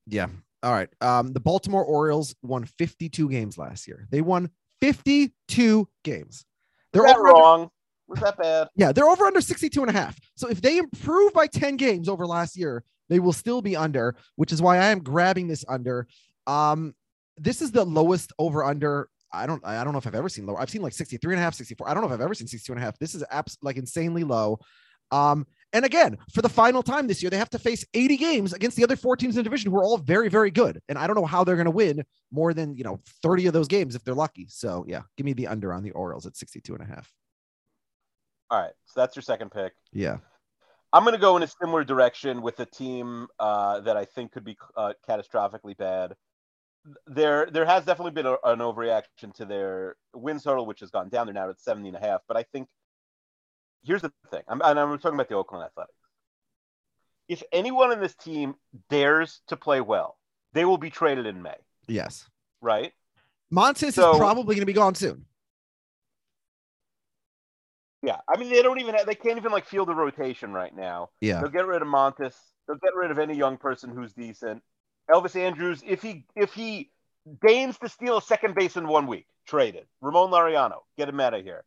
Yeah. All right. Um, the Baltimore Orioles won 52 games last year. They won 52 games. They're over wrong. Under, was that bad? Yeah, they're over under 62 and a half. So if they improve by 10 games over last year, they will still be under, which is why I am grabbing this under. Um, this is the lowest over under. I don't I don't know if I've ever seen lower. I've seen like 63 and a half, 64. I don't know if I've ever seen 62 and a half. This is abs- like insanely low. Um, and again, for the final time this year, they have to face 80 games against the other four teams in the division who are all very, very good. And I don't know how they're going to win more than, you know, 30 of those games if they're lucky. So yeah, give me the under on the Orioles at 62 and a half. All right. So that's your second pick. Yeah. I'm going to go in a similar direction with a team uh, that I think could be uh, catastrophically bad. There, there has definitely been a, an overreaction to their win total, which has gone down. They're now at 70 and a half. But I think here's the thing. I'm, and I'm talking about the Oakland Athletics. If anyone in this team dares to play well, they will be traded in May. Yes. Right. Montas so, is probably going to be gone soon. Yeah, I mean they don't even have, they can't even like field a rotation right now. Yeah, they'll get rid of Montas. They'll get rid of any young person who's decent. Elvis Andrus, if he if he deigns to steal a second base in one week, traded. Ramon Laureano, get him out of here.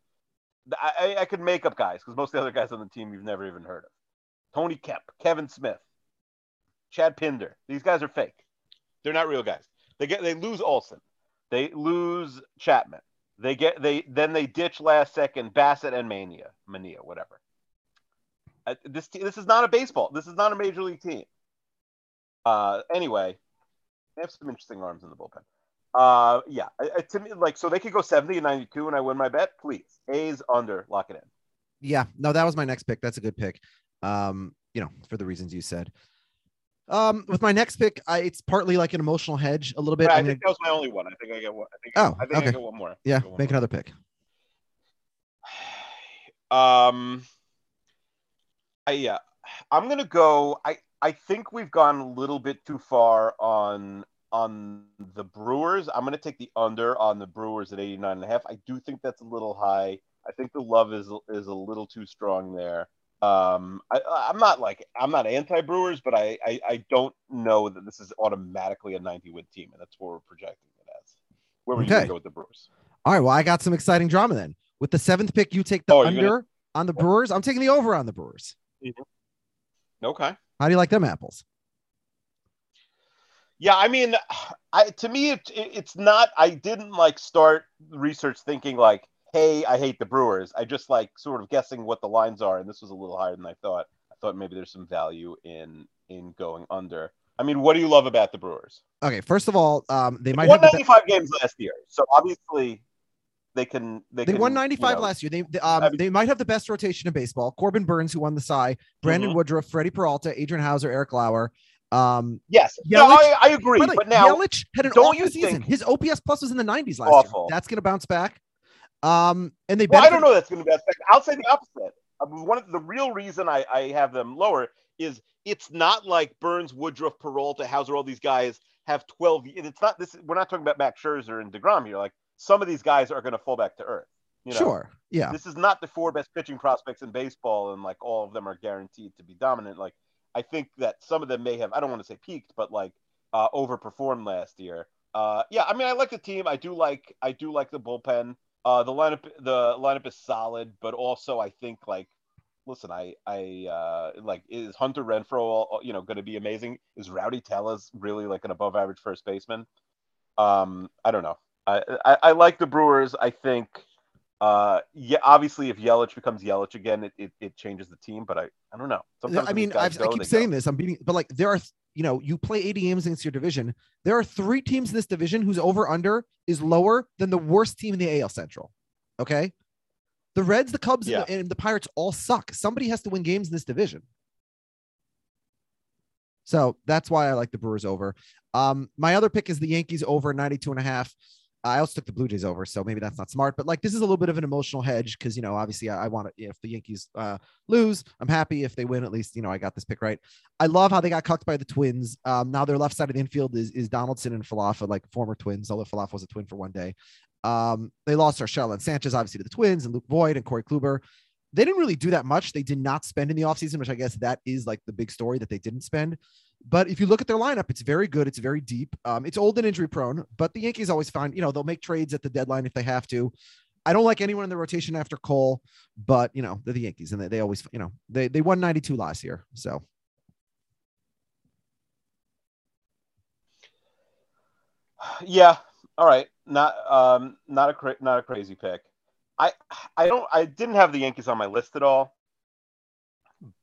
I, I, I could make up guys because most of the other guys on the team you've never even heard of. Tony Kemp, Kevin Smith, Chad Pinder. These guys are fake. They're not real guys. They get they lose Olson. They lose Chapman. They get they then they ditch last second Bassitt and Manaea, Manaea, whatever. Uh, this this is not a baseball. This is not a major league team. Uh, anyway, they have some interesting arms in the bullpen. Uh, yeah, to me, like so they could go seventy and ninety two, and I win my bet. Please, A's under, lock it in. Yeah, no, that was my next pick. That's a good pick. Um, you know, for the reasons you said. Um, with my next pick, I, it's partly like an emotional hedge a little bit. I think that was my only one. I think I get one. I think, oh, I think okay. I get one more. Yeah, one make more. another pick. Um, I, yeah, I'm gonna go. I I think we've gone a little bit too far on on the Brewers. I'm gonna take the under on the Brewers at 89 and a half. I do think that's a little high. I think the love is is a little too strong there. Um, I, am not like I'm not anti-Brewers, but I, I, I don't know that this is automatically a 90 win team, and that's what we're projecting it as. Where would okay. you go with the Brewers? All right, well, I got some exciting drama then. With the seventh pick, you take the oh, under gonna... on the Brewers. I'm taking the over on the Brewers. Mm-hmm. Okay. How do you like them apples? Yeah, I mean, I to me, it, it, it's not. I didn't like start research thinking like hey, I hate the Brewers. I just like sort of guessing what the lines are, and this was a little higher than I thought. I thought maybe there's some value in in going under. I mean, what do you love about the Brewers? Okay, first of all, um, they might won 95 the... games last year, so obviously they can. They, they can, won 95 you know, last year. They they, um, I mean, they might have the best rotation in baseball. Corbin Burnes, who won the Cy, Brandon mm-hmm. Woodruff, Freddie Peralta, Adrian Houser, Eric Lauer. Um, yes, Yelich, no, I, I agree. But now Yelich had an awful season. His OPS plus was in the 90s last awful. year. That's going to bounce back. Um, and they Well, I don't know that's going to be effective. I'll say the opposite. I mean, one of the real reason I, I have them lower is it's not like Burnes, Woodruff, Peralta, Houser, all these guys have 12. and It's not this. We're not talking about Max Scherzer and Degrom here. Like some of these guys are going to fall back to earth. You know? Sure. Yeah. This is not the four best pitching prospects in baseball, and like all of them are guaranteed to be dominant. Like I think that some of them may have. I don't want to say peaked, but like uh, overperformed last year. Uh, yeah, I mean, I like the team. I do like. I do like the bullpen. Uh, the lineup. The lineup is solid, but also I think like. Listen, I I uh, like is Hunter Renfroe, all- you know, going to be amazing? Is Rowdy Tellez really like an above average first baseman? Um, I don't know. I, I I like the Brewers. I think uh, yeah, obviously, if Yelich becomes Yelich again, it, it, it changes the team. But I, I don't know. Sometimes I mean, go, I keep saying go. this. I'm beating, but like there are, you know, you play 80 games against your division. There are three teams in this division whose over under is lower than the worst team in the AL Central. Okay, the Reds, the Cubs, and, the, and the Pirates all suck. Somebody has to win games in this division. So that's why I like the Brewers over. Um, my other pick is the Yankees over 92 and a half. I also took the Blue Jays over, so maybe that's not smart. But like, this is a little bit of an emotional hedge because you know, obviously, I, I want to. If the Yankees uh, lose, I'm happy. If they win, at least you know I got this pick right. I love how they got cucked by the Twins. Um, now their left side of the infield is is Donaldson and Falefa, like former Twins. Although Falefa was a Twin for one day. Um, they lost Urshela and Sanchez, obviously, to the Twins, and Luke Voit and Corey Kluber. They didn't really do that much. They did not spend in the offseason, which I guess that is like the big story that they didn't spend. But if you look at their lineup, it's very good. It's very deep. Um, it's old and injury prone, but the Yankees always find, you know, they'll make trades at the deadline if they have to. I don't like anyone in the rotation after Cole, but you know, they're the Yankees and they, they always, you know, they, they won 92 last year. So Yeah. All right. Not um not a cra- not a crazy pick. I I don't I didn't have the Yankees on my list at all,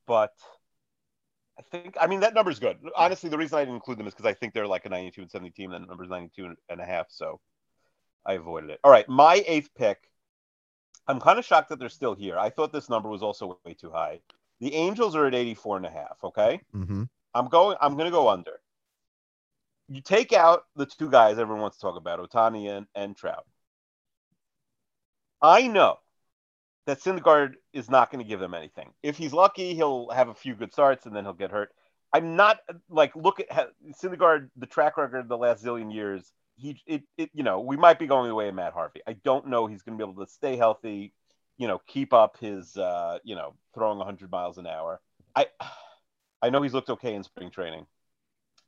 but I think I mean that number's good. Honestly, the reason I didn't include them is because I think they're like a 92 and 70 team. And that number's 92 and- a half, so I avoided it. All right, my eighth pick. I'm kind of shocked that they're still here. I thought this number was also way too high. The Angels are at 84 and a half. Okay. mhm. I'm going. I'm going to go under. You take out the two guys everyone wants to talk about, Ohtani and, and Trout. I know that Syndergaard is not going to give them anything. If he's lucky, he'll have a few good starts and then he'll get hurt. I'm not like look at Syndergaard, the track record the last zillion years. He, it, it, you know, we might be going the way of Matt Harvey. I don't know he's going to be able to stay healthy, you know, keep up his, uh, you know, throwing 100 miles an hour. I, I know he's looked okay in spring training.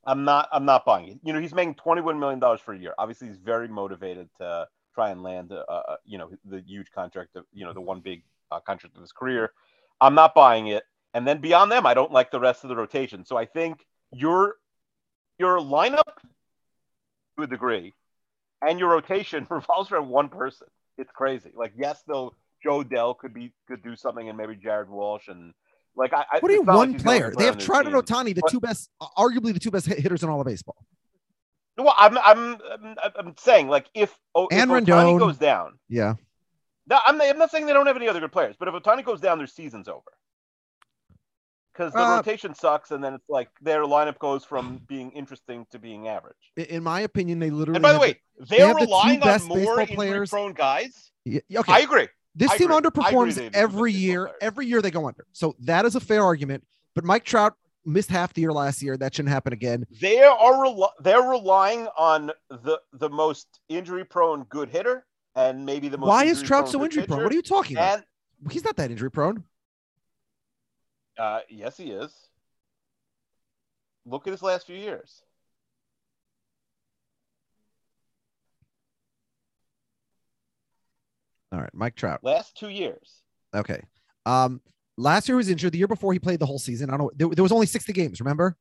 I'm not. I'm not buying it. You know, he's making 21 million dollars for a year. Obviously, he's very motivated to try and land, uh, uh, you know, the huge contract. Of, you know, the one big uh, contract of his career. I'm not buying it. And then beyond them, I don't like the rest of the rotation. So I think your your lineup to a degree, and your rotation revolves around one person. It's crazy. Like yes, though Jo Adell could be could do something, and maybe Jared Walsh and like I. I- what do you it's not like one he's the only player? They have on their Trout and. Ohtani, the But- two best, arguably the two best hitters in all of baseball. Well, I'm I'm I'm, I'm saying like if oh, if And Ohtani Rendon. goes down, Yeah. no, I'm not, I'm not saying they don't have any other good players, but if Ohtani goes down, their season's over. Because the Uh, rotation sucks, and then it's like their lineup goes from being interesting to being average. In- In my opinion, they literally. And by the have way, they they're have the two relying on best more baseball injury players. prone guys. Yeah, okay. I agree. This I team agree. I agree underperforms they have the every best baseball year. players. Every year they go under. So that is a fair argument. But Mike Trout missed half the year last year. That shouldn't happen again. They are rel- they're relying on the the most injury prone good hitter and maybe the most. Why is Trout so injury prone? What are you talking about? He's not that injury prone. uh, yes, he is. Look at his last few years. All right, Mike Trout. Last two years. Okay. Um, last year he was injured. The year before he played the whole season. I don't know. There, there was only 60 games. Remember?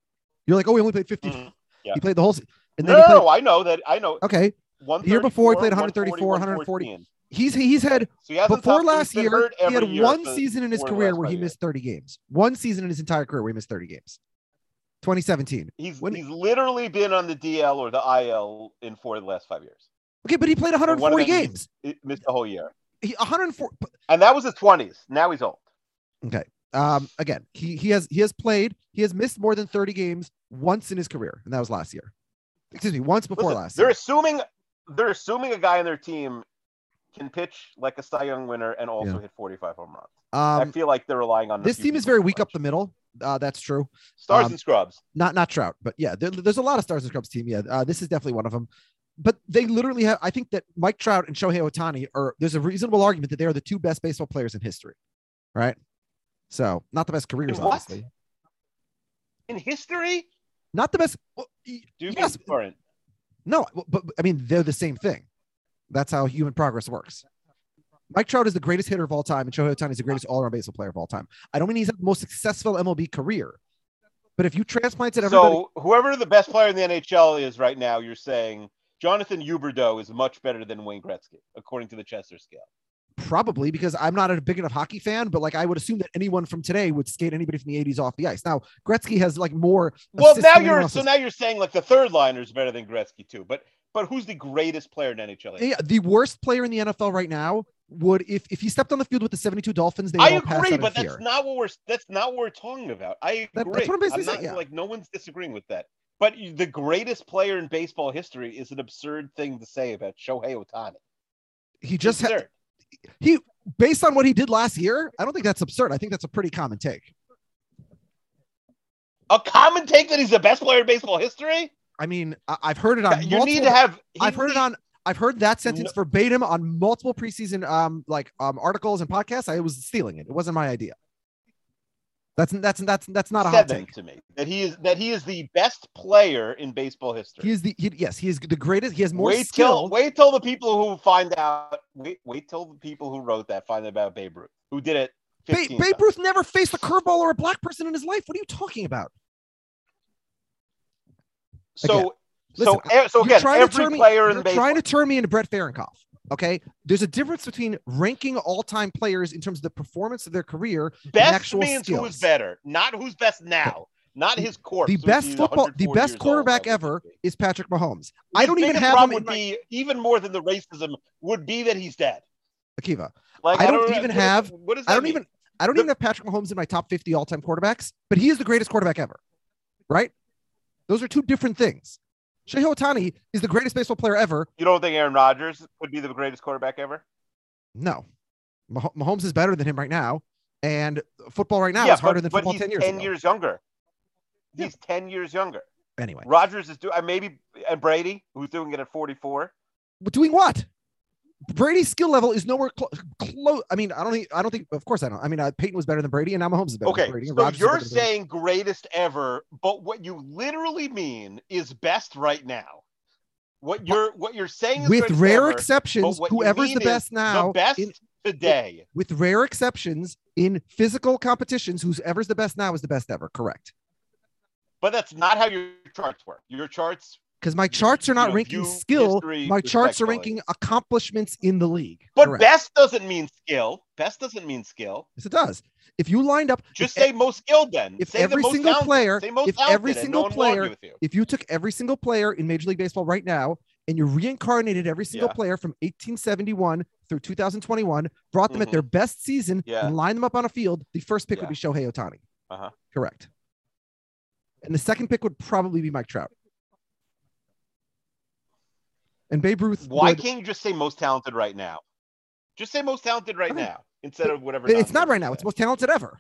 You're like, oh, he only played 50. Mhm. Yeah. He played the whole. se- And No, then no, played. I know that. I know. Okay. The year before he played 134, 140. 114. He's he's had So he before last year he had year one season in his career where he missed 30 games. One season in his entire career where he missed 30 games. 2017. He's When- he's literally been on the DL or the IL in four of the last five years. Okay, but he played And one of 140 games. He missed the whole year, He 104. and that was his twenties. Now he's old. Okay. Um, again, he he has he has played. He has missed more than 30 games once in his career, and that was last year. Excuse me, once before Listen, last they're year. assuming they're assuming a guy on their team can pitch like a Cy Young winner and also Yeah. hit 45 home runs. I Um, feel like they're relying on this team is very weak up the middle. Uh, that's true. Stars um, and scrubs. Not not Trout, but yeah, there, there's a lot of stars and scrubs team. Yeah, uh, this is definitely one of them. But they literally have. I think that Mike Trout and Shohei Ohtani are. There's a reasonable argument that they are the two best baseball players in history, right? So not the best careers, In obviously. In history, Not the best. well, y- do yes, current? no, but, but I mean they're the same thing. That's how human progress works. Mike Trout is the greatest hitter of all time, and Shohei Ohtani is the greatest all-around baseball player of all time. I don't mean he's had the most successful MLB career, but if you transplanted everybody, So whoever the best player in the NHL is right now, you're saying Jonathan Huberdeau is much better than Wayne Gretzky, according to the Chester scale. Probably because I'm not a big enough hockey fan, but like I would assume that anyone from today would skate anybody from the 80s off the ice. Now Gretzky has like more. Well, now you're so now you're saying like the third liner is better than Gretzky too. But but who's the greatest player in NHL? Yeah, the worst player in the NFL right now would if if he stepped on the field with the 72 Dolphins, they would I agree, but that's fear. not what we're that's not what we're talking about. I That- agree. that's what I'm basically not, saying, yeah. Like no one's disagreeing with that. But the greatest player in baseball history is an absurd thing to say about Shohei Ohtani. He just had. He based on what he did last year. I don't think that's absurd. I think that's a pretty common take. a common take that he's the best player in baseball history. I mean, I, I've heard it on. You multiple, need to have. he I've heard it on. I've heard that sentence verbatim on multiple preseason um like um articles and podcasts. I was stealing it. It wasn't my idea. That's that's that's that's not a hot take. to me that he is that he is the best player in baseball history. He is the he, yes, he is the greatest. He has more wait skill. till wait till the people who find out. Wait wait till the people who wrote that find out about Babe Ruth, who did it. Ba- Babe times. Ruth never faced a curveball or a black person in his life. What are you talking about? So Again, so Listen, so again, every me- player in you're baseball. trying to turn me into Brett Fahrenkoff. Okay, there's a difference between ranking all-time players in terms of the performance of their career and best means skills. who's better, not who's best now, not his corpse. the best football, the best quarterback old, ever is Patrick Mahomes. I don't even have him would my be even more than the racism would be that he's dead. Akiva. Like I don't know- even have- What does I don't mean? even I don't The- even have Patrick Mahomes in my top 50 all-time quarterbacks, but he is the greatest quarterback ever. Right? Those are two different things. Shohei Ohtani is the greatest baseball player ever. You don't think Aaron Rodgers would be the greatest quarterback ever? No. Mah- Mahomes is better than him right now, and football right now yeah, is harder but, than football he's 10 years ago. younger. He's 10 years younger. Anyway, Rodgers is doing uh, maybe and Brady, who's doing it at 44. But doing what? Brady's skill level is nowhere close. Clo- I mean, I don't think. I don't think. Of course, I don't. I mean, uh, Peyton was better than Brady, and now Mahomes is better Okay, than Brady. so you're saying greatest ever, but what you literally mean is best right now. What you're what you're saying is with rare ever, exceptions, but what you whoever's the best now, the best in- today. with rare exceptions in physical competitions, whoever's the best now is the best ever. Correct. But that's not how your charts work. Your charts, Because my charts are not know, ranking skill. My charts are ranking accomplishments in the league. but Correct. best doesn't mean skill. Best doesn't mean skill. Yes, it does. If you lined up, Just say most skilled then. if say the every most single talented. player- say most if every single no one will argue player- you. if you took every single player in Major League Baseball right now and you reincarnated every single Yeah. player from 1871 through 2021, brought them at their best season, Yeah. and lined them up on a field, the first pick Yeah. would be Shohei Ohtani. Uh-huh. Correct. And the second pick would probably be Mike Trout. And Babe Ruth. Why would- can't you just say most talented right now? Just say most talented right Okay. now instead of whatever. it's not right now. It's most talented ever.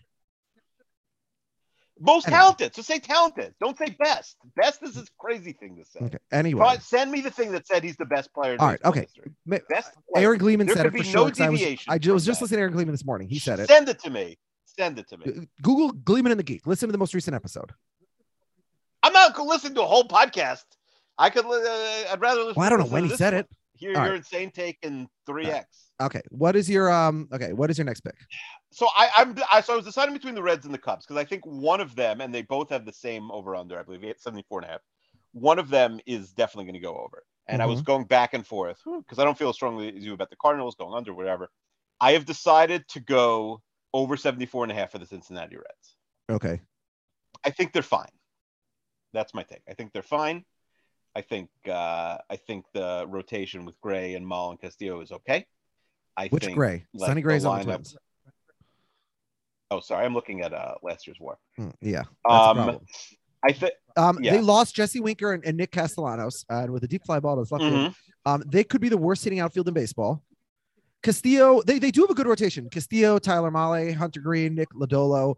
most Anyway. talented. So say talented. Don't say best. Best is this crazy thing to say. Okay. Anyway. But send me the thing that said he's the best player. In All right. Okay. history. Best uh, player. Aaron Gleeman There said it for sure. no 'cause I was, deviation I was just that. listening to Aaron Gleeman this morning. He said it. Send it to me. Send it to me. Google Gleeman and the Geek. Listen to the most recent episode. I'm not going to listen to a whole podcast. I could. Uh, I'd rather listen. Well, I don't know when he said one. it. Here, All your right. insane take in three X. Okay. What is your um? Okay. What is your next pick? So I, I'm I, so I was deciding between the Reds and the Cubs because I think one of them, and they both have the same over under, I believe, eight- 74 and a half. One of them is definitely going to go over. And I was Mm-hmm. going back and forth because I don't feel as strongly as you about the Cardinals going under, whatever. I have decided to go over 74 and a half for the Cincinnati Reds. Okay. I think they're fine. That's my take. I think they're fine. I think uh, I think the rotation with Gray and Mahle and Castillo is okay. I Which think Gray? like, Sonny Gray's on the Twins. Oh, sorry, I'm looking at uh, last year's war. Hmm, yeah. Um. I think Um, yeah. they lost Jesse Winker and, and Nick Castellanos, uh, and with a deep fly ball that's left. field, Mhm. Um, they could be the worst hitting outfield in baseball. Castillo, they, they do have a good rotation. Castillo, Tyler Mahle, Hunter Greene, Nick Lodolo.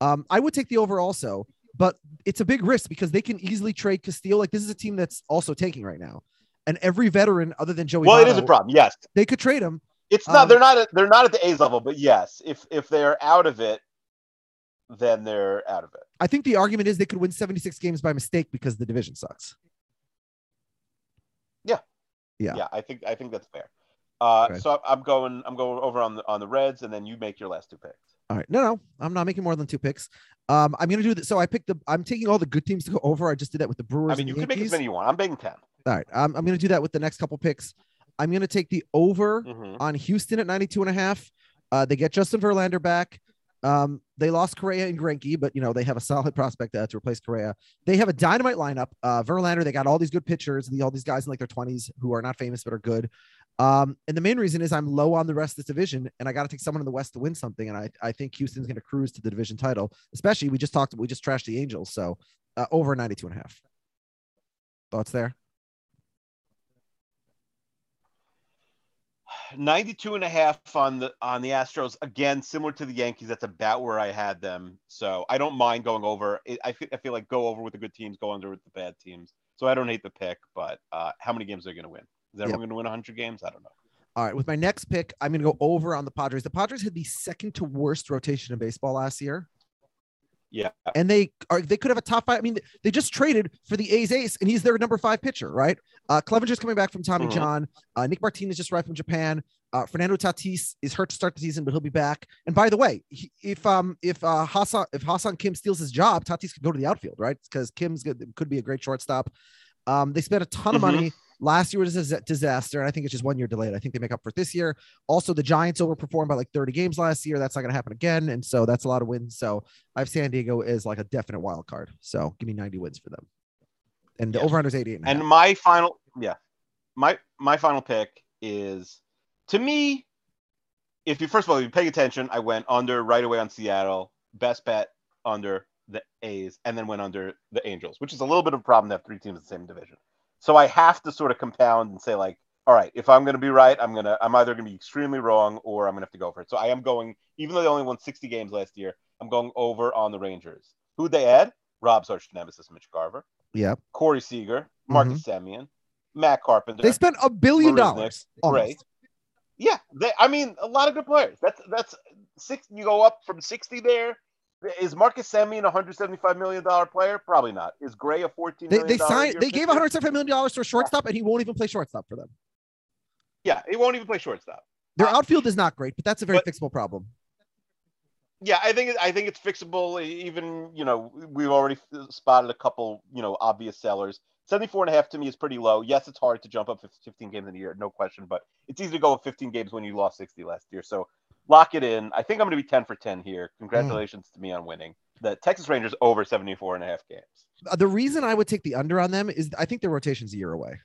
Um, I would take the over also, but it's a big risk because they can easily trade Castillo. Like this is a team that's also tanking right now, and every veteran other than Joey. Well, it is a problem. Yes, They could trade him. it's not. Um, they're not. At, they're not at the A's level, but yes, if if they're out of it, then they're out of it. I think the argument is they could win 76 games by mistake because the division sucks. Yeah. Yeah, I think I think that's fair. Uh, Okay. So I'm going. I'm going over on the on the Reds, and then you make your last two picks. All right. No, no, I'm not making more than two picks. Um, I'm gonna do this. So I picked the. I'm taking all the good teams to go over. I just did that with the Brewers. I mean, you can make as many you want. I'm betting ten. All right. I'm, I'm gonna do that with the next couple picks. I'm gonna take the over Mhm. on Houston at 92 and a half. Uh, they get Justin Verlander back. Um, they lost Correa and Greinke, but you know they have a solid prospect uh, to replace Correa. They have a dynamite lineup. Uh, Verlander, they got all these good pitchers, the, all these guys in like their 20s who are not famous but are good. Um, and the main reason is I'm low on the rest of this division, and I got to take someone in the West to win something. And I, I think Houston's going to cruise to the division title. Especially we just talked, we just trashed the Angels, so uh, over 92 and a half. Thoughts there? 92 and a half on the on the Astros. Again similar to the Yankees that's about where I had them. So I don't mind going over I feel, I feel like go over with the good teams go under with the bad teams. So I don't hate the pick but uh, how many games are they going to win? Is everyone going to win 100 games? I don't know. All right, with my next pick, I'm going to go over on the Padres. The Padres had the second to worst rotation in baseball last year, yeah and they are they could have a top five. I mean, they just traded for the A's ace, and he's their number five pitcher, right? Uh, Clevinger's coming back from Tommy Mhm. John. Uh, Nick Martinez just arrived from Japan. Uh, Fernando Tatis is hurt to start the season, but he'll be back. And by the way, he, if um if uh Ha-Seong if Ha-Seong Kim steals his job, Tatis could go to the outfield, right? Because Kim's good, could be a great shortstop. Um, they spent a ton of Mhm. money. Last year was a disaster, and I think it's just one year delayed. I think they make up for it this year. Also, the Giants overperformed by like 30 games last year. That's not going to happen again, and so that's a lot of wins. So I have San Diego is like a definite wild card. So give me 90 wins for them, and the Yes. over under is 88. And and my final yeah my my final pick is to me if you first of all if you pay attention I went under right away on Seattle best bet under the A's and then went under the Angels which is a little bit of a problem to have three teams in the same division so I have to sort of compound and say like all right if I'm going to be right I'm going to I'm either going to be extremely wrong or I'm going to have to go for it so I am going even though they only won 60 games last year I'm going over on the Rangers who'd they add Rob's arch nemesis Mitch Garver yeah, Corey Seager, Marcus Semien, Matt Carpenter. Mm-hmm. they spent a billion Marisnick, dollars. Almost. yeah, they, I mean, a lot of good players. That's that's six. You go up from sixty there. Is Marcus Semien a 175 million dollar player? Probably not. Is Gray a 14 They, million they signed. They gave 175 million dollars to a shortstop, and he won't even play shortstop for them. Yeah, he won't even play shortstop. Their Uh, outfield is not great, but that's a very but- fixable problem. Yeah, I think I think it's fixable. Even you know we've already spotted a couple you know obvious sellers. 74 and a half to me is pretty low. Yes, it's hard to jump up 15 games in a year, no question, but it's easy to go with 15 games when you lost 60 last year. So lock it in. I think I'm going to be 10 for 10 here. Congratulations to me on winning. The Texas Rangers over 74 and a half games. Uh, The reason I would take the under on them is I think their rotation's a year away.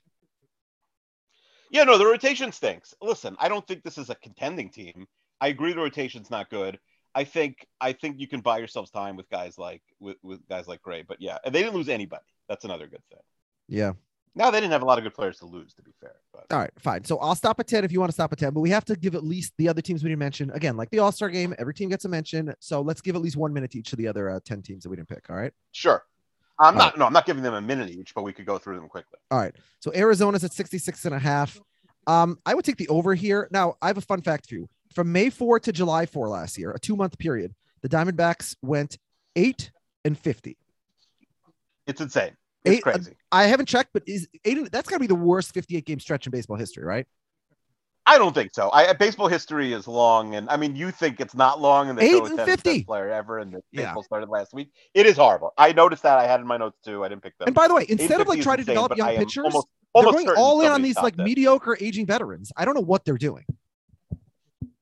Yeah, no, the rotation stinks. Listen, I don't think this is a contending team. I agree the rotation's not good. I think I think you can buy yourselves time with guys like with, with guys like Gray, but yeah, and they didn't lose anybody. That's another good thing. Yeah. Now they didn't have a lot of good players to lose, to be fair. But All right, fine. So I'll stop at 10 if you want to stop at 10, but we have to give at least the other teams we didn't mention. Again, like the All Star game, every team gets a mention. So let's give at least one minute to each of the other uh, 10 teams that we didn't pick. All right. sure, I'm All not. No, I'm not giving them a minute each, but we could go through them quickly. All right. So Arizona's at 66 and a half. Um, I would take the over here. Now, I have a fun fact for you. From May 4 to July 4 last year, a two month period, the Diamondbacks went 8 and 50. It's insane. It's Eight- crazy. I haven't checked, but is eight that's got to be the worst 58 game stretch in baseball history, right? I don't think so. I baseball history is long, and I mean, you think it's not long, and they Eight and the 10th 50. player ever, and the Yeah. baseball started last week. It is horrible. I noticed that. I had in my notes too. I didn't pick them. And by the way, instead of like trying to insane, develop young pitchers, almost, they're going all in on these like that. mediocre aging veterans. I don't know what they're doing.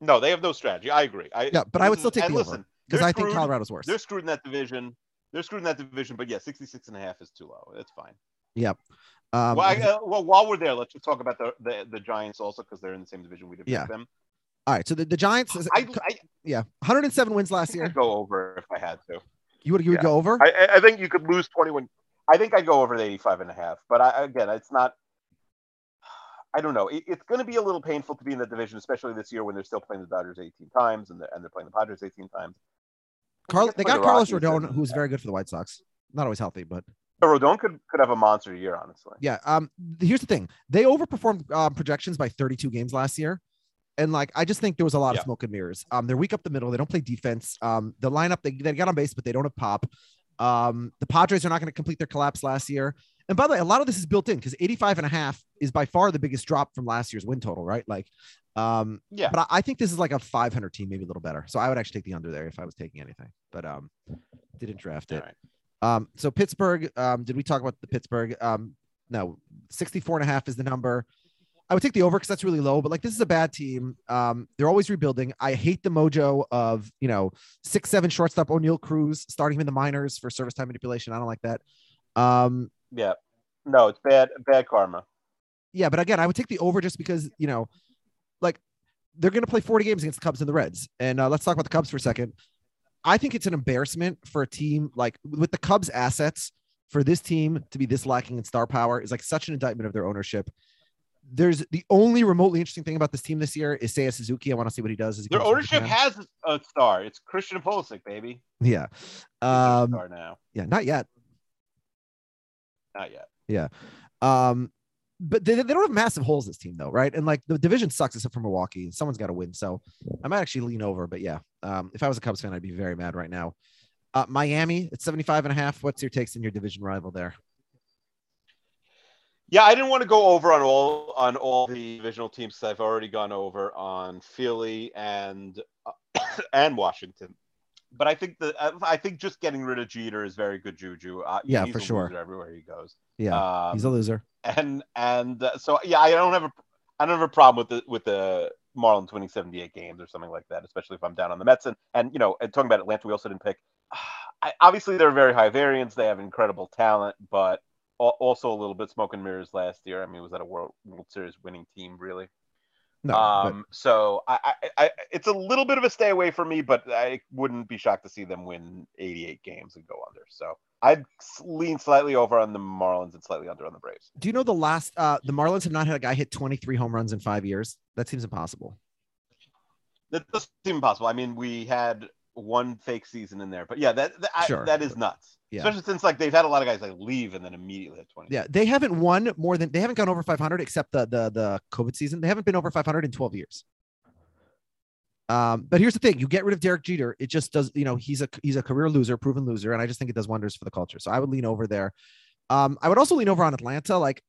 No, they have no strategy. I agree. I, Yeah, but I would still take the listen, over because I think. Colorado's worse. They're screwed in that division. They're screwed in that division, but yeah, 66 and a half is too low. It's fine. Yep. Um, well, I, uh, well, while we're there, let's just talk about the the, the Giants also because they're in the same division. We didn't Yeah. them. all right. So the, the Giants, is, I, I, yeah, 107 wins last year. I'd go over if I had to. You would you would yeah. go over? I, I- I think you could lose 21. I think I go over the 85 and a half, but I, again, it's not. I don't know. It, it's going to be a little painful to be in the division, especially this year when they're still playing the Dodgers 18 times and, the, and they're playing the Padres 18 times. Carl, they got the Carlos Rodon, who's very good for the White Sox. Not always healthy, but Rodon could could have a monster year, honestly. yeah. Um, here's the thing: they overperformed um, projections by 32 games last year, and like I just think there was a lot Yeah. of smoke and mirrors. Um, they're weak up the middle. They don't play defense. Um, the lineup they they got on base, but they don't have pop. Um, the Padres are not going to complete their collapse last year. And by the way, a lot of this is built in because 85 and a half is by far the biggest drop from last year's win total, right? Like, um, Yeah. but I, I think this is like a 500 team, maybe a little better. So I would actually take the under there if I was taking anything, but um, didn't draft it. right. Um, so Pittsburgh, um, did we talk about the Pittsburgh? Um, no, 64 and a half is the number. I would take the over because that's really low, but like this is a bad team. Um, they're always rebuilding. I hate the mojo of you know six seven shortstop Oneil Cruz starting him in the minors for service time manipulation. I don't like that. Um, Yeah. No, it's bad bad karma. yeah, but again, I would take the over just because you know, like they're going to play 40 games against the Cubs and the Reds. And uh, let's talk about the Cubs for a second. I think it's an embarrassment for a team like with the Cubs assets for this team to be this lacking in star power is like such an indictment of their ownership. There's the only remotely interesting thing about this team this year is Seiya Suzuki. I want to see what he does. He Their ownership has a star. It's Christian Pulisic, baby. yeah, um, star now. yeah, not yet. Not yet. Yeah. Um, but they, they don't have massive holes this team though, right? And like the division sucks except for Milwaukee. Someone's got to win. So I might actually lean over, but yeah. Um, if I was a Cubs fan, I'd be very mad right now. Uh, Miami at 75 and a half. What's your takes in your division rival there? Yeah, I didn't want to go over on all on all the divisional teams. 'cause I've already gone over on Philly and uh, and Washington. But I think that I think just getting rid of Jeter is very good juju. Uh, Yeah, he's for a sure. loser everywhere he goes. Yeah. Um, He's a loser. And and uh, so yeah, I don't have a I don't have a problem with the with the Marlins winning 78 games or something like that, especially if I'm down on the Mets. And and you know, and talking about Atlanta, we also didn't pick. I, obviously, they're very high variance. They have incredible talent, but also a little bit smoke and mirrors last year. I mean, was that a World World Series winning team really? No, but- um, so I, I, I, it's a little bit of a stay away for me, but I wouldn't be shocked to see them win 88 games and go under. So I'd lean slightly over on the Marlins and slightly under on the Braves. do you know the last, uh, the Marlins have not had a guy hit 23 home runs in five years? That seems impossible. That doesn't seem possible. I mean, we had one fake season in there, but yeah, that that, I- that is nuts. Yeah. Especially since like they've had a lot of guys like leave and then immediately at 20. Yeah. They haven't won more than, they haven't gone over 500 except the, the, the COVID season. They haven't been over 500 in 12 years. Um, but here's the thing: you get rid of Derek Jeter, it just does. You know, he's a he's a career loser, proven loser, and I just think it does wonders for the culture. So I would lean over there. Um, I would also lean over on Atlanta. Like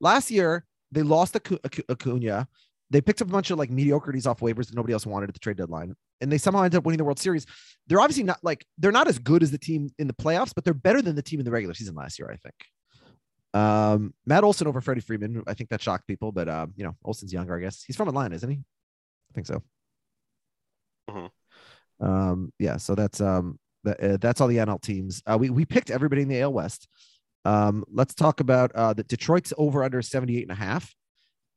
last year, they lost Acu- Acu- Acuna. They picked up a bunch of like mediocrities off waivers that nobody else wanted at the trade deadline, and they somehow ended up winning the World Series. They're obviously not like they're not as good as the team in the playoffs, but they're better than the team in the regular season last year. I think. Um, Matt Olson over Freddie Freeman. I think that shocked people, but um, you know, Olson's younger, I guess. He's from Atlanta, isn't he? I think so. Mhm. Um, yeah, so that's um that, uh, that's all the NL teams. Uh, we we picked everybody in the AL West. Um, let's talk about uh the Detroit's over under 78 and a half.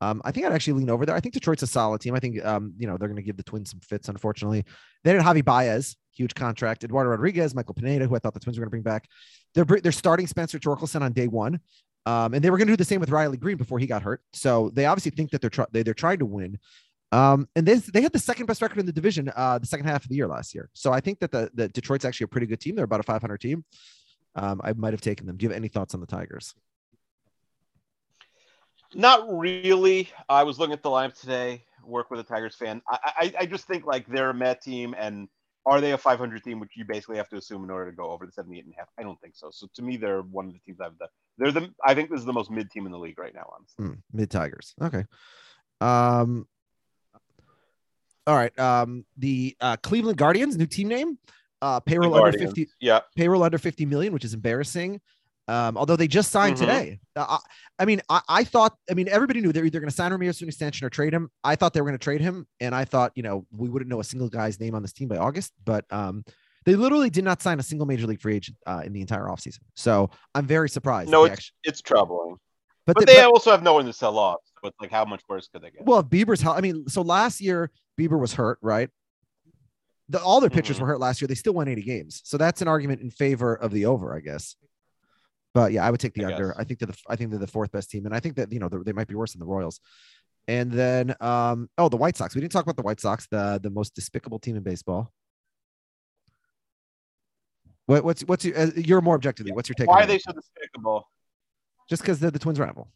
Um, I think I'd actually lean over there. I think Detroit's a solid team. I think um, you know, they're gonna give the twins some fits, unfortunately. They had Javi Baez, huge contract, Eduardo Rodriguez, Michael Pineda, who I thought the twins were gonna bring back. They're they're starting Spencer Torkelson on day one. Um, and they were going to do the same with Riley Greene before he got hurt. So they obviously think that they're they, they're trying to win. Um, and they, they had the second best record in the division uh, the second half of the year last year. So I think that the, the Detroit's actually a pretty good team. They're about a 500 team. Um, I might have taken them. Do you have any thoughts on the Tigers? Not really. I was looking at the lineup today. Work with a Tigers fan. I, I I just think like they're a Met team, and are they a 500 team, which you basically have to assume in order to go over the 78 and a half? I don't think so. So to me, they're one of the teams I've done. They're the. I think this is the most mid team in the league right now. Honestly. Hmm, Mid Tigers. Okay. Um, all right. Um, the uh, Cleveland Guardians, new team name, uh, payroll under 50, Yeah. payroll under 50 million, which is embarrassing. Um, although they just signed Mhm. today. Uh, I, I mean, I, I thought, I mean, everybody knew they're either going to sign Ramirez to an extension or trade him. I thought they were going to trade him. And I thought, you know, we wouldn't know a single guy's name on this team by August, but um, they literally did not sign a single major league free agent uh, in the entire offseason. So I'm very surprised. No, it's actu- it's troubling. But, But they- they but- also have no one to sell off. So it's like, how much worse could they get? Well, Bieber's I mean, so last year Bieber was hurt, right? The, all their pitchers Mhm. were hurt last year. They still won 80 games. So that's an argument in favor of the over, I guess. But yeah, I would take the I under. guess. I think they're the I think they're the fourth best team, and I think that you know they're- might be worse than the Royals. And then um oh the White Sox. We didn't talk about the White Sox, the the most despicable team in baseball. What, what's what's your, uh, you're more objectively? What's your take? Why are they so despicable? Just because they're the Twins rival.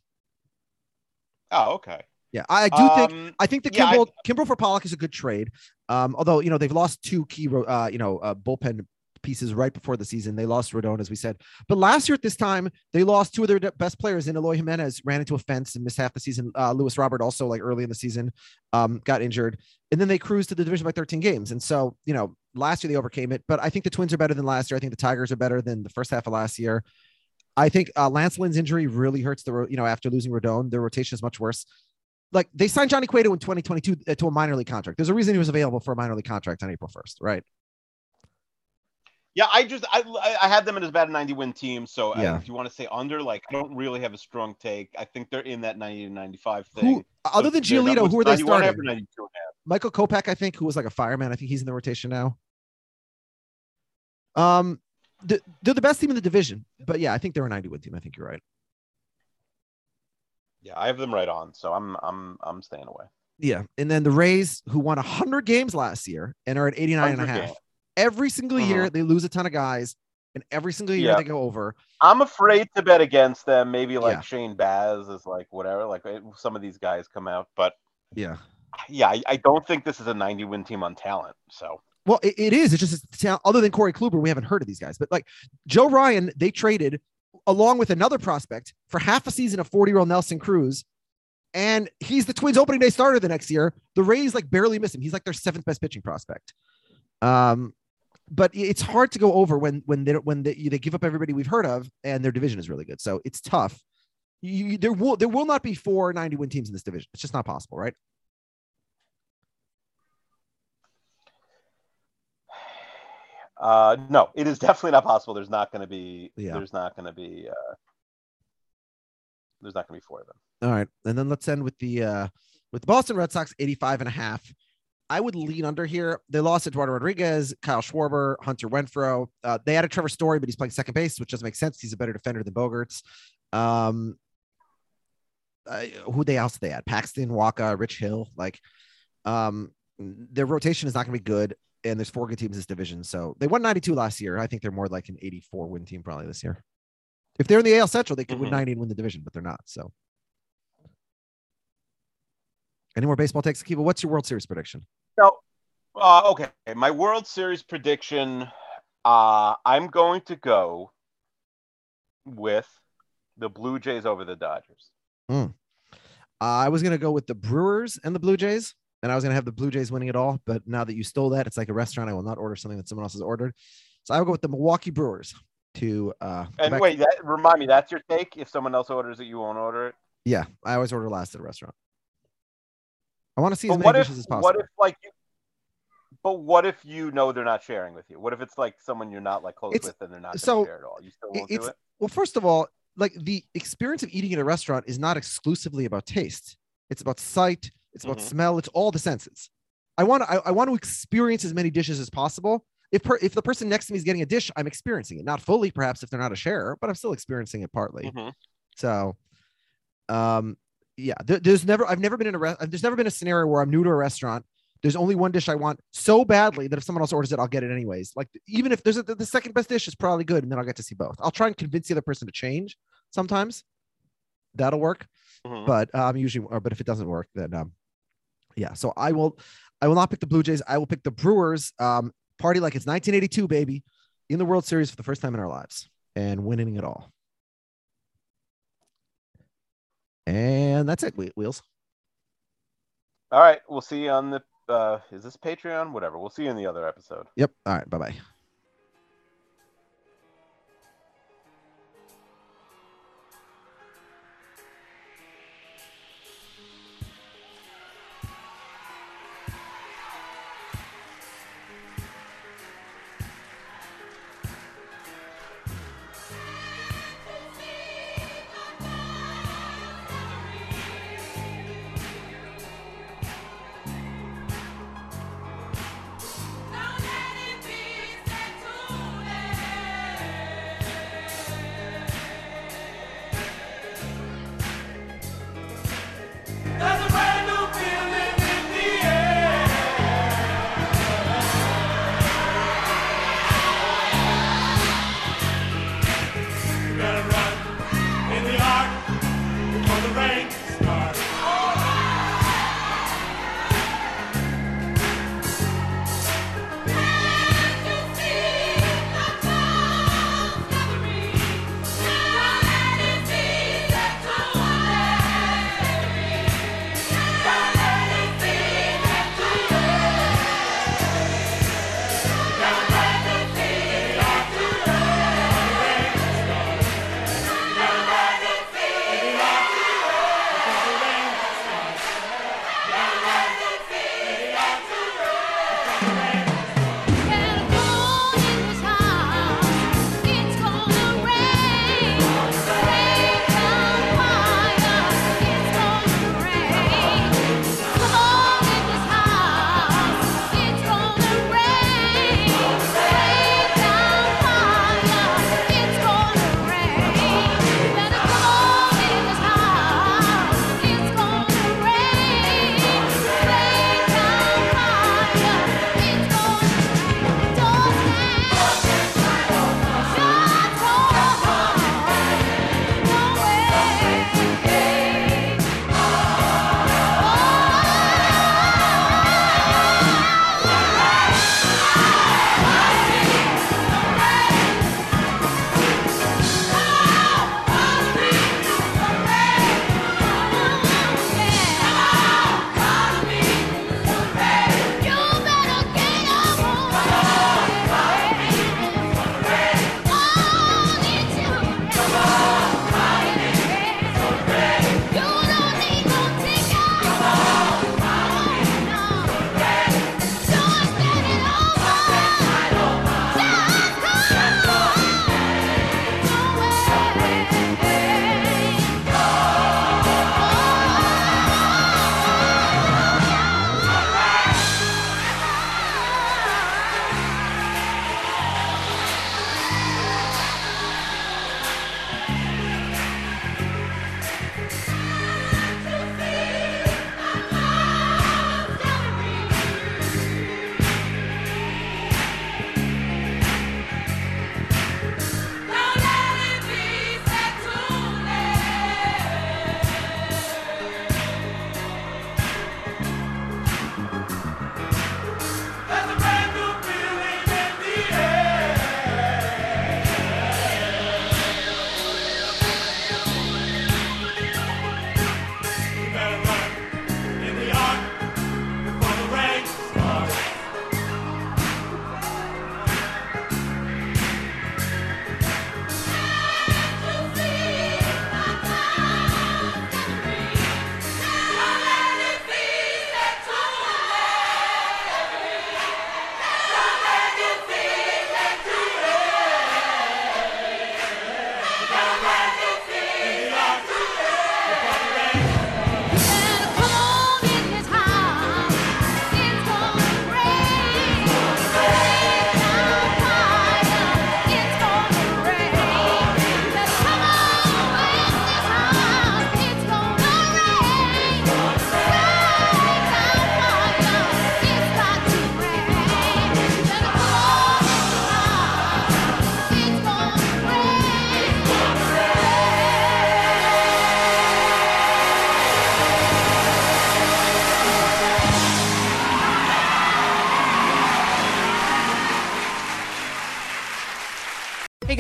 Oh, okay. Yeah, I do think Um, I think the yeah, I- Kimbrel Kimbrel for Pollock is a good trade. Um, although you know they've lost two key uh, you know uh, bullpen pieces right before the season. They lost Rodon, as we said, but last year at this time they lost two of their best players. In Eloy Jimenez ran into a fence and missed half the season. Uh, Luis Robert also like early in the season um, got injured, and then they cruised to the division by 13 games. And so you know last year they overcame it, but I think the Twins are better than last year. I think the Tigers are better than the first half of last year. I think uh, Lance Lynn's injury really hurts the you know after losing Rodon, their rotation is much worse like they signed Johnny Cueto in 2022 uh, to a minor league contract. There's a reason he was available for a minor league contract on April 1st, right? Yeah, I just I I- had them in as bad a 90 win team. So I- if you want to say under, like I don't really have a strong take. I think they're in that 90 to 95 thing. Who other than Giolito, who are they starting? or 92 and a half? Michael Kopech, I think, who was like a fireman. I think he's in the rotation now. Um, they're the best team in the division, but yeah, I think they're a 90 win team. I think you're right. Yeah, I have them right on. So I'm I'm I'm staying away. Yeah, and then the Rays, who won 100 games last year and are at 89 and a half. Every single year Mhm. they lose a ton of guys, and every single year Yeah. they go over. I'm afraid to bet against them. Maybe like Yeah. Shane Baz is like whatever. Like some of these guys come out, but Yeah. yeah, I, I don't think this is a 90 win team on talent. So Well, it, it is. It's just it's talent- other than Corey Kluber, we haven't heard of these guys. But like Joe Ryan, they traded along with another prospect for half a season of 40 year old Nelson Cruz. And he's the Twins opening day starter the next year. The Rays like barely miss him. He's like their seventh best pitching prospect. Um, but it's hard to go over when when they when they, they give up everybody we've heard of and their division is really good. So it's tough. You- there will there will not be four 90 win teams in this division. It's just not possible, right? Uh no, it is definitely not possible. There's not gonna be Yeah. there's not gonna be uh there's not gonna be four of them. All right. And then let's end with the uh with the Boston Red Sox 85 and a half. I would lean under here. They lost Eduardo Rodriguez, Kyle Schwarber, Hunter Renfroe. Uh, they added Trevor Story, but he's playing second base, which doesn't make sense. He's a better defender than Bogaerts. Um, uh, who they else they add? Paxton, Wacha, Rich Hill. Like, um, their rotation is not going to be good, and there's four good teams in this division. So they won 92 last year. I think they're more like an 84 win team probably this year. If they're in the AL Central, they could win Mhm. 90 and win the division, but they're not. So, any more baseball takes, Akiva? What's your World Series prediction? No. Uh, okay. My World Series prediction. Uh, I'm going to go with the Blue Jays over the Dodgers. Uh, I was gonna go with the Brewers and the Blue Jays, and I was gonna have the Blue Jays winning it all. But now that you stole that, it's like a restaurant. I will not order something that someone else has ordered. So I will go with the Milwaukee Brewers to uh And wait, that remind me, that's your take. If someone else orders it, you won't order it. Yeah, I always order last at a restaurant. I want to see as many what if dishes as possible. what if like you? But what if you know they're not sharing with you? What if it's like someone you're not like close It's- with and they're not going so, share at all? You still won't do it. well, first of all, like the experience of eating at a restaurant is not exclusively about taste. It's about sight. It's about Mhm. smell. It's all the senses. I want to. I, I want to experience as many dishes as possible. If per, if the person next to me is getting a dish, I'm experiencing it. Not fully, perhaps, if they're not a sharer, but I'm still experiencing it partly. Mhm. So, um, yeah, there, there's never. I've never been in a. Re- there's never been a scenario where I'm new to a restaurant. There's only one dish I want so badly that if someone else orders it, I'll get it anyways. Like even if there's a, the second best dish is probably good, and then I'll get to see both. I'll try and convince the other person to change. Sometimes that'll work, Mhm. but um, usually, or, but if it doesn't work, then um, yeah. So I will, I will not pick the Blue Jays. I will pick the Brewers. Um, party like it's 1982, baby, in the World Series for the first time in our lives and winning it all. And that's it, Wheels. All right, we'll see you on the. Uh, is this Patreon? Whatever. We'll see you in the other episode. Yep. All right. Bye bye.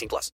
18 plus.